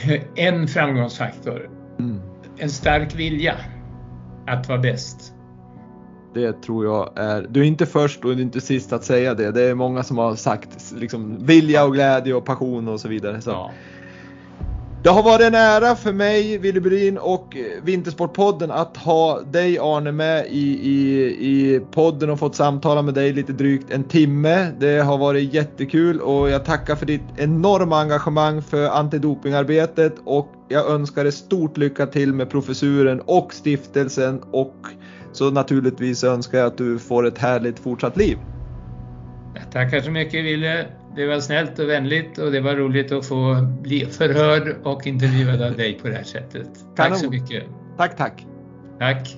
en framgångsfaktor. Mm. En stark vilja att vara bäst. Det tror jag är, du är inte först och du är inte sist att säga det. Det är många som har sagt liksom, vilja och glädje och passion och så vidare. Så. Ja. Det har varit en ära för mig, Willy Bryn och eh, Vintersportpodden att ha dig Arne med i, i, i podden och fått samtala med dig lite drygt en timme. Det har varit jättekul och jag tackar för ditt enorma engagemang för antidopingarbetet och jag önskar dig stort lycka till med professuren och stiftelsen och så naturligtvis önskar jag att du får ett härligt fortsatt liv. Tackar så mycket Wille. Det var snällt och vänligt och det var roligt att få bli förhörd och intervjuad av dig på det här sättet. Tack så mycket. Tack, tack. Tack.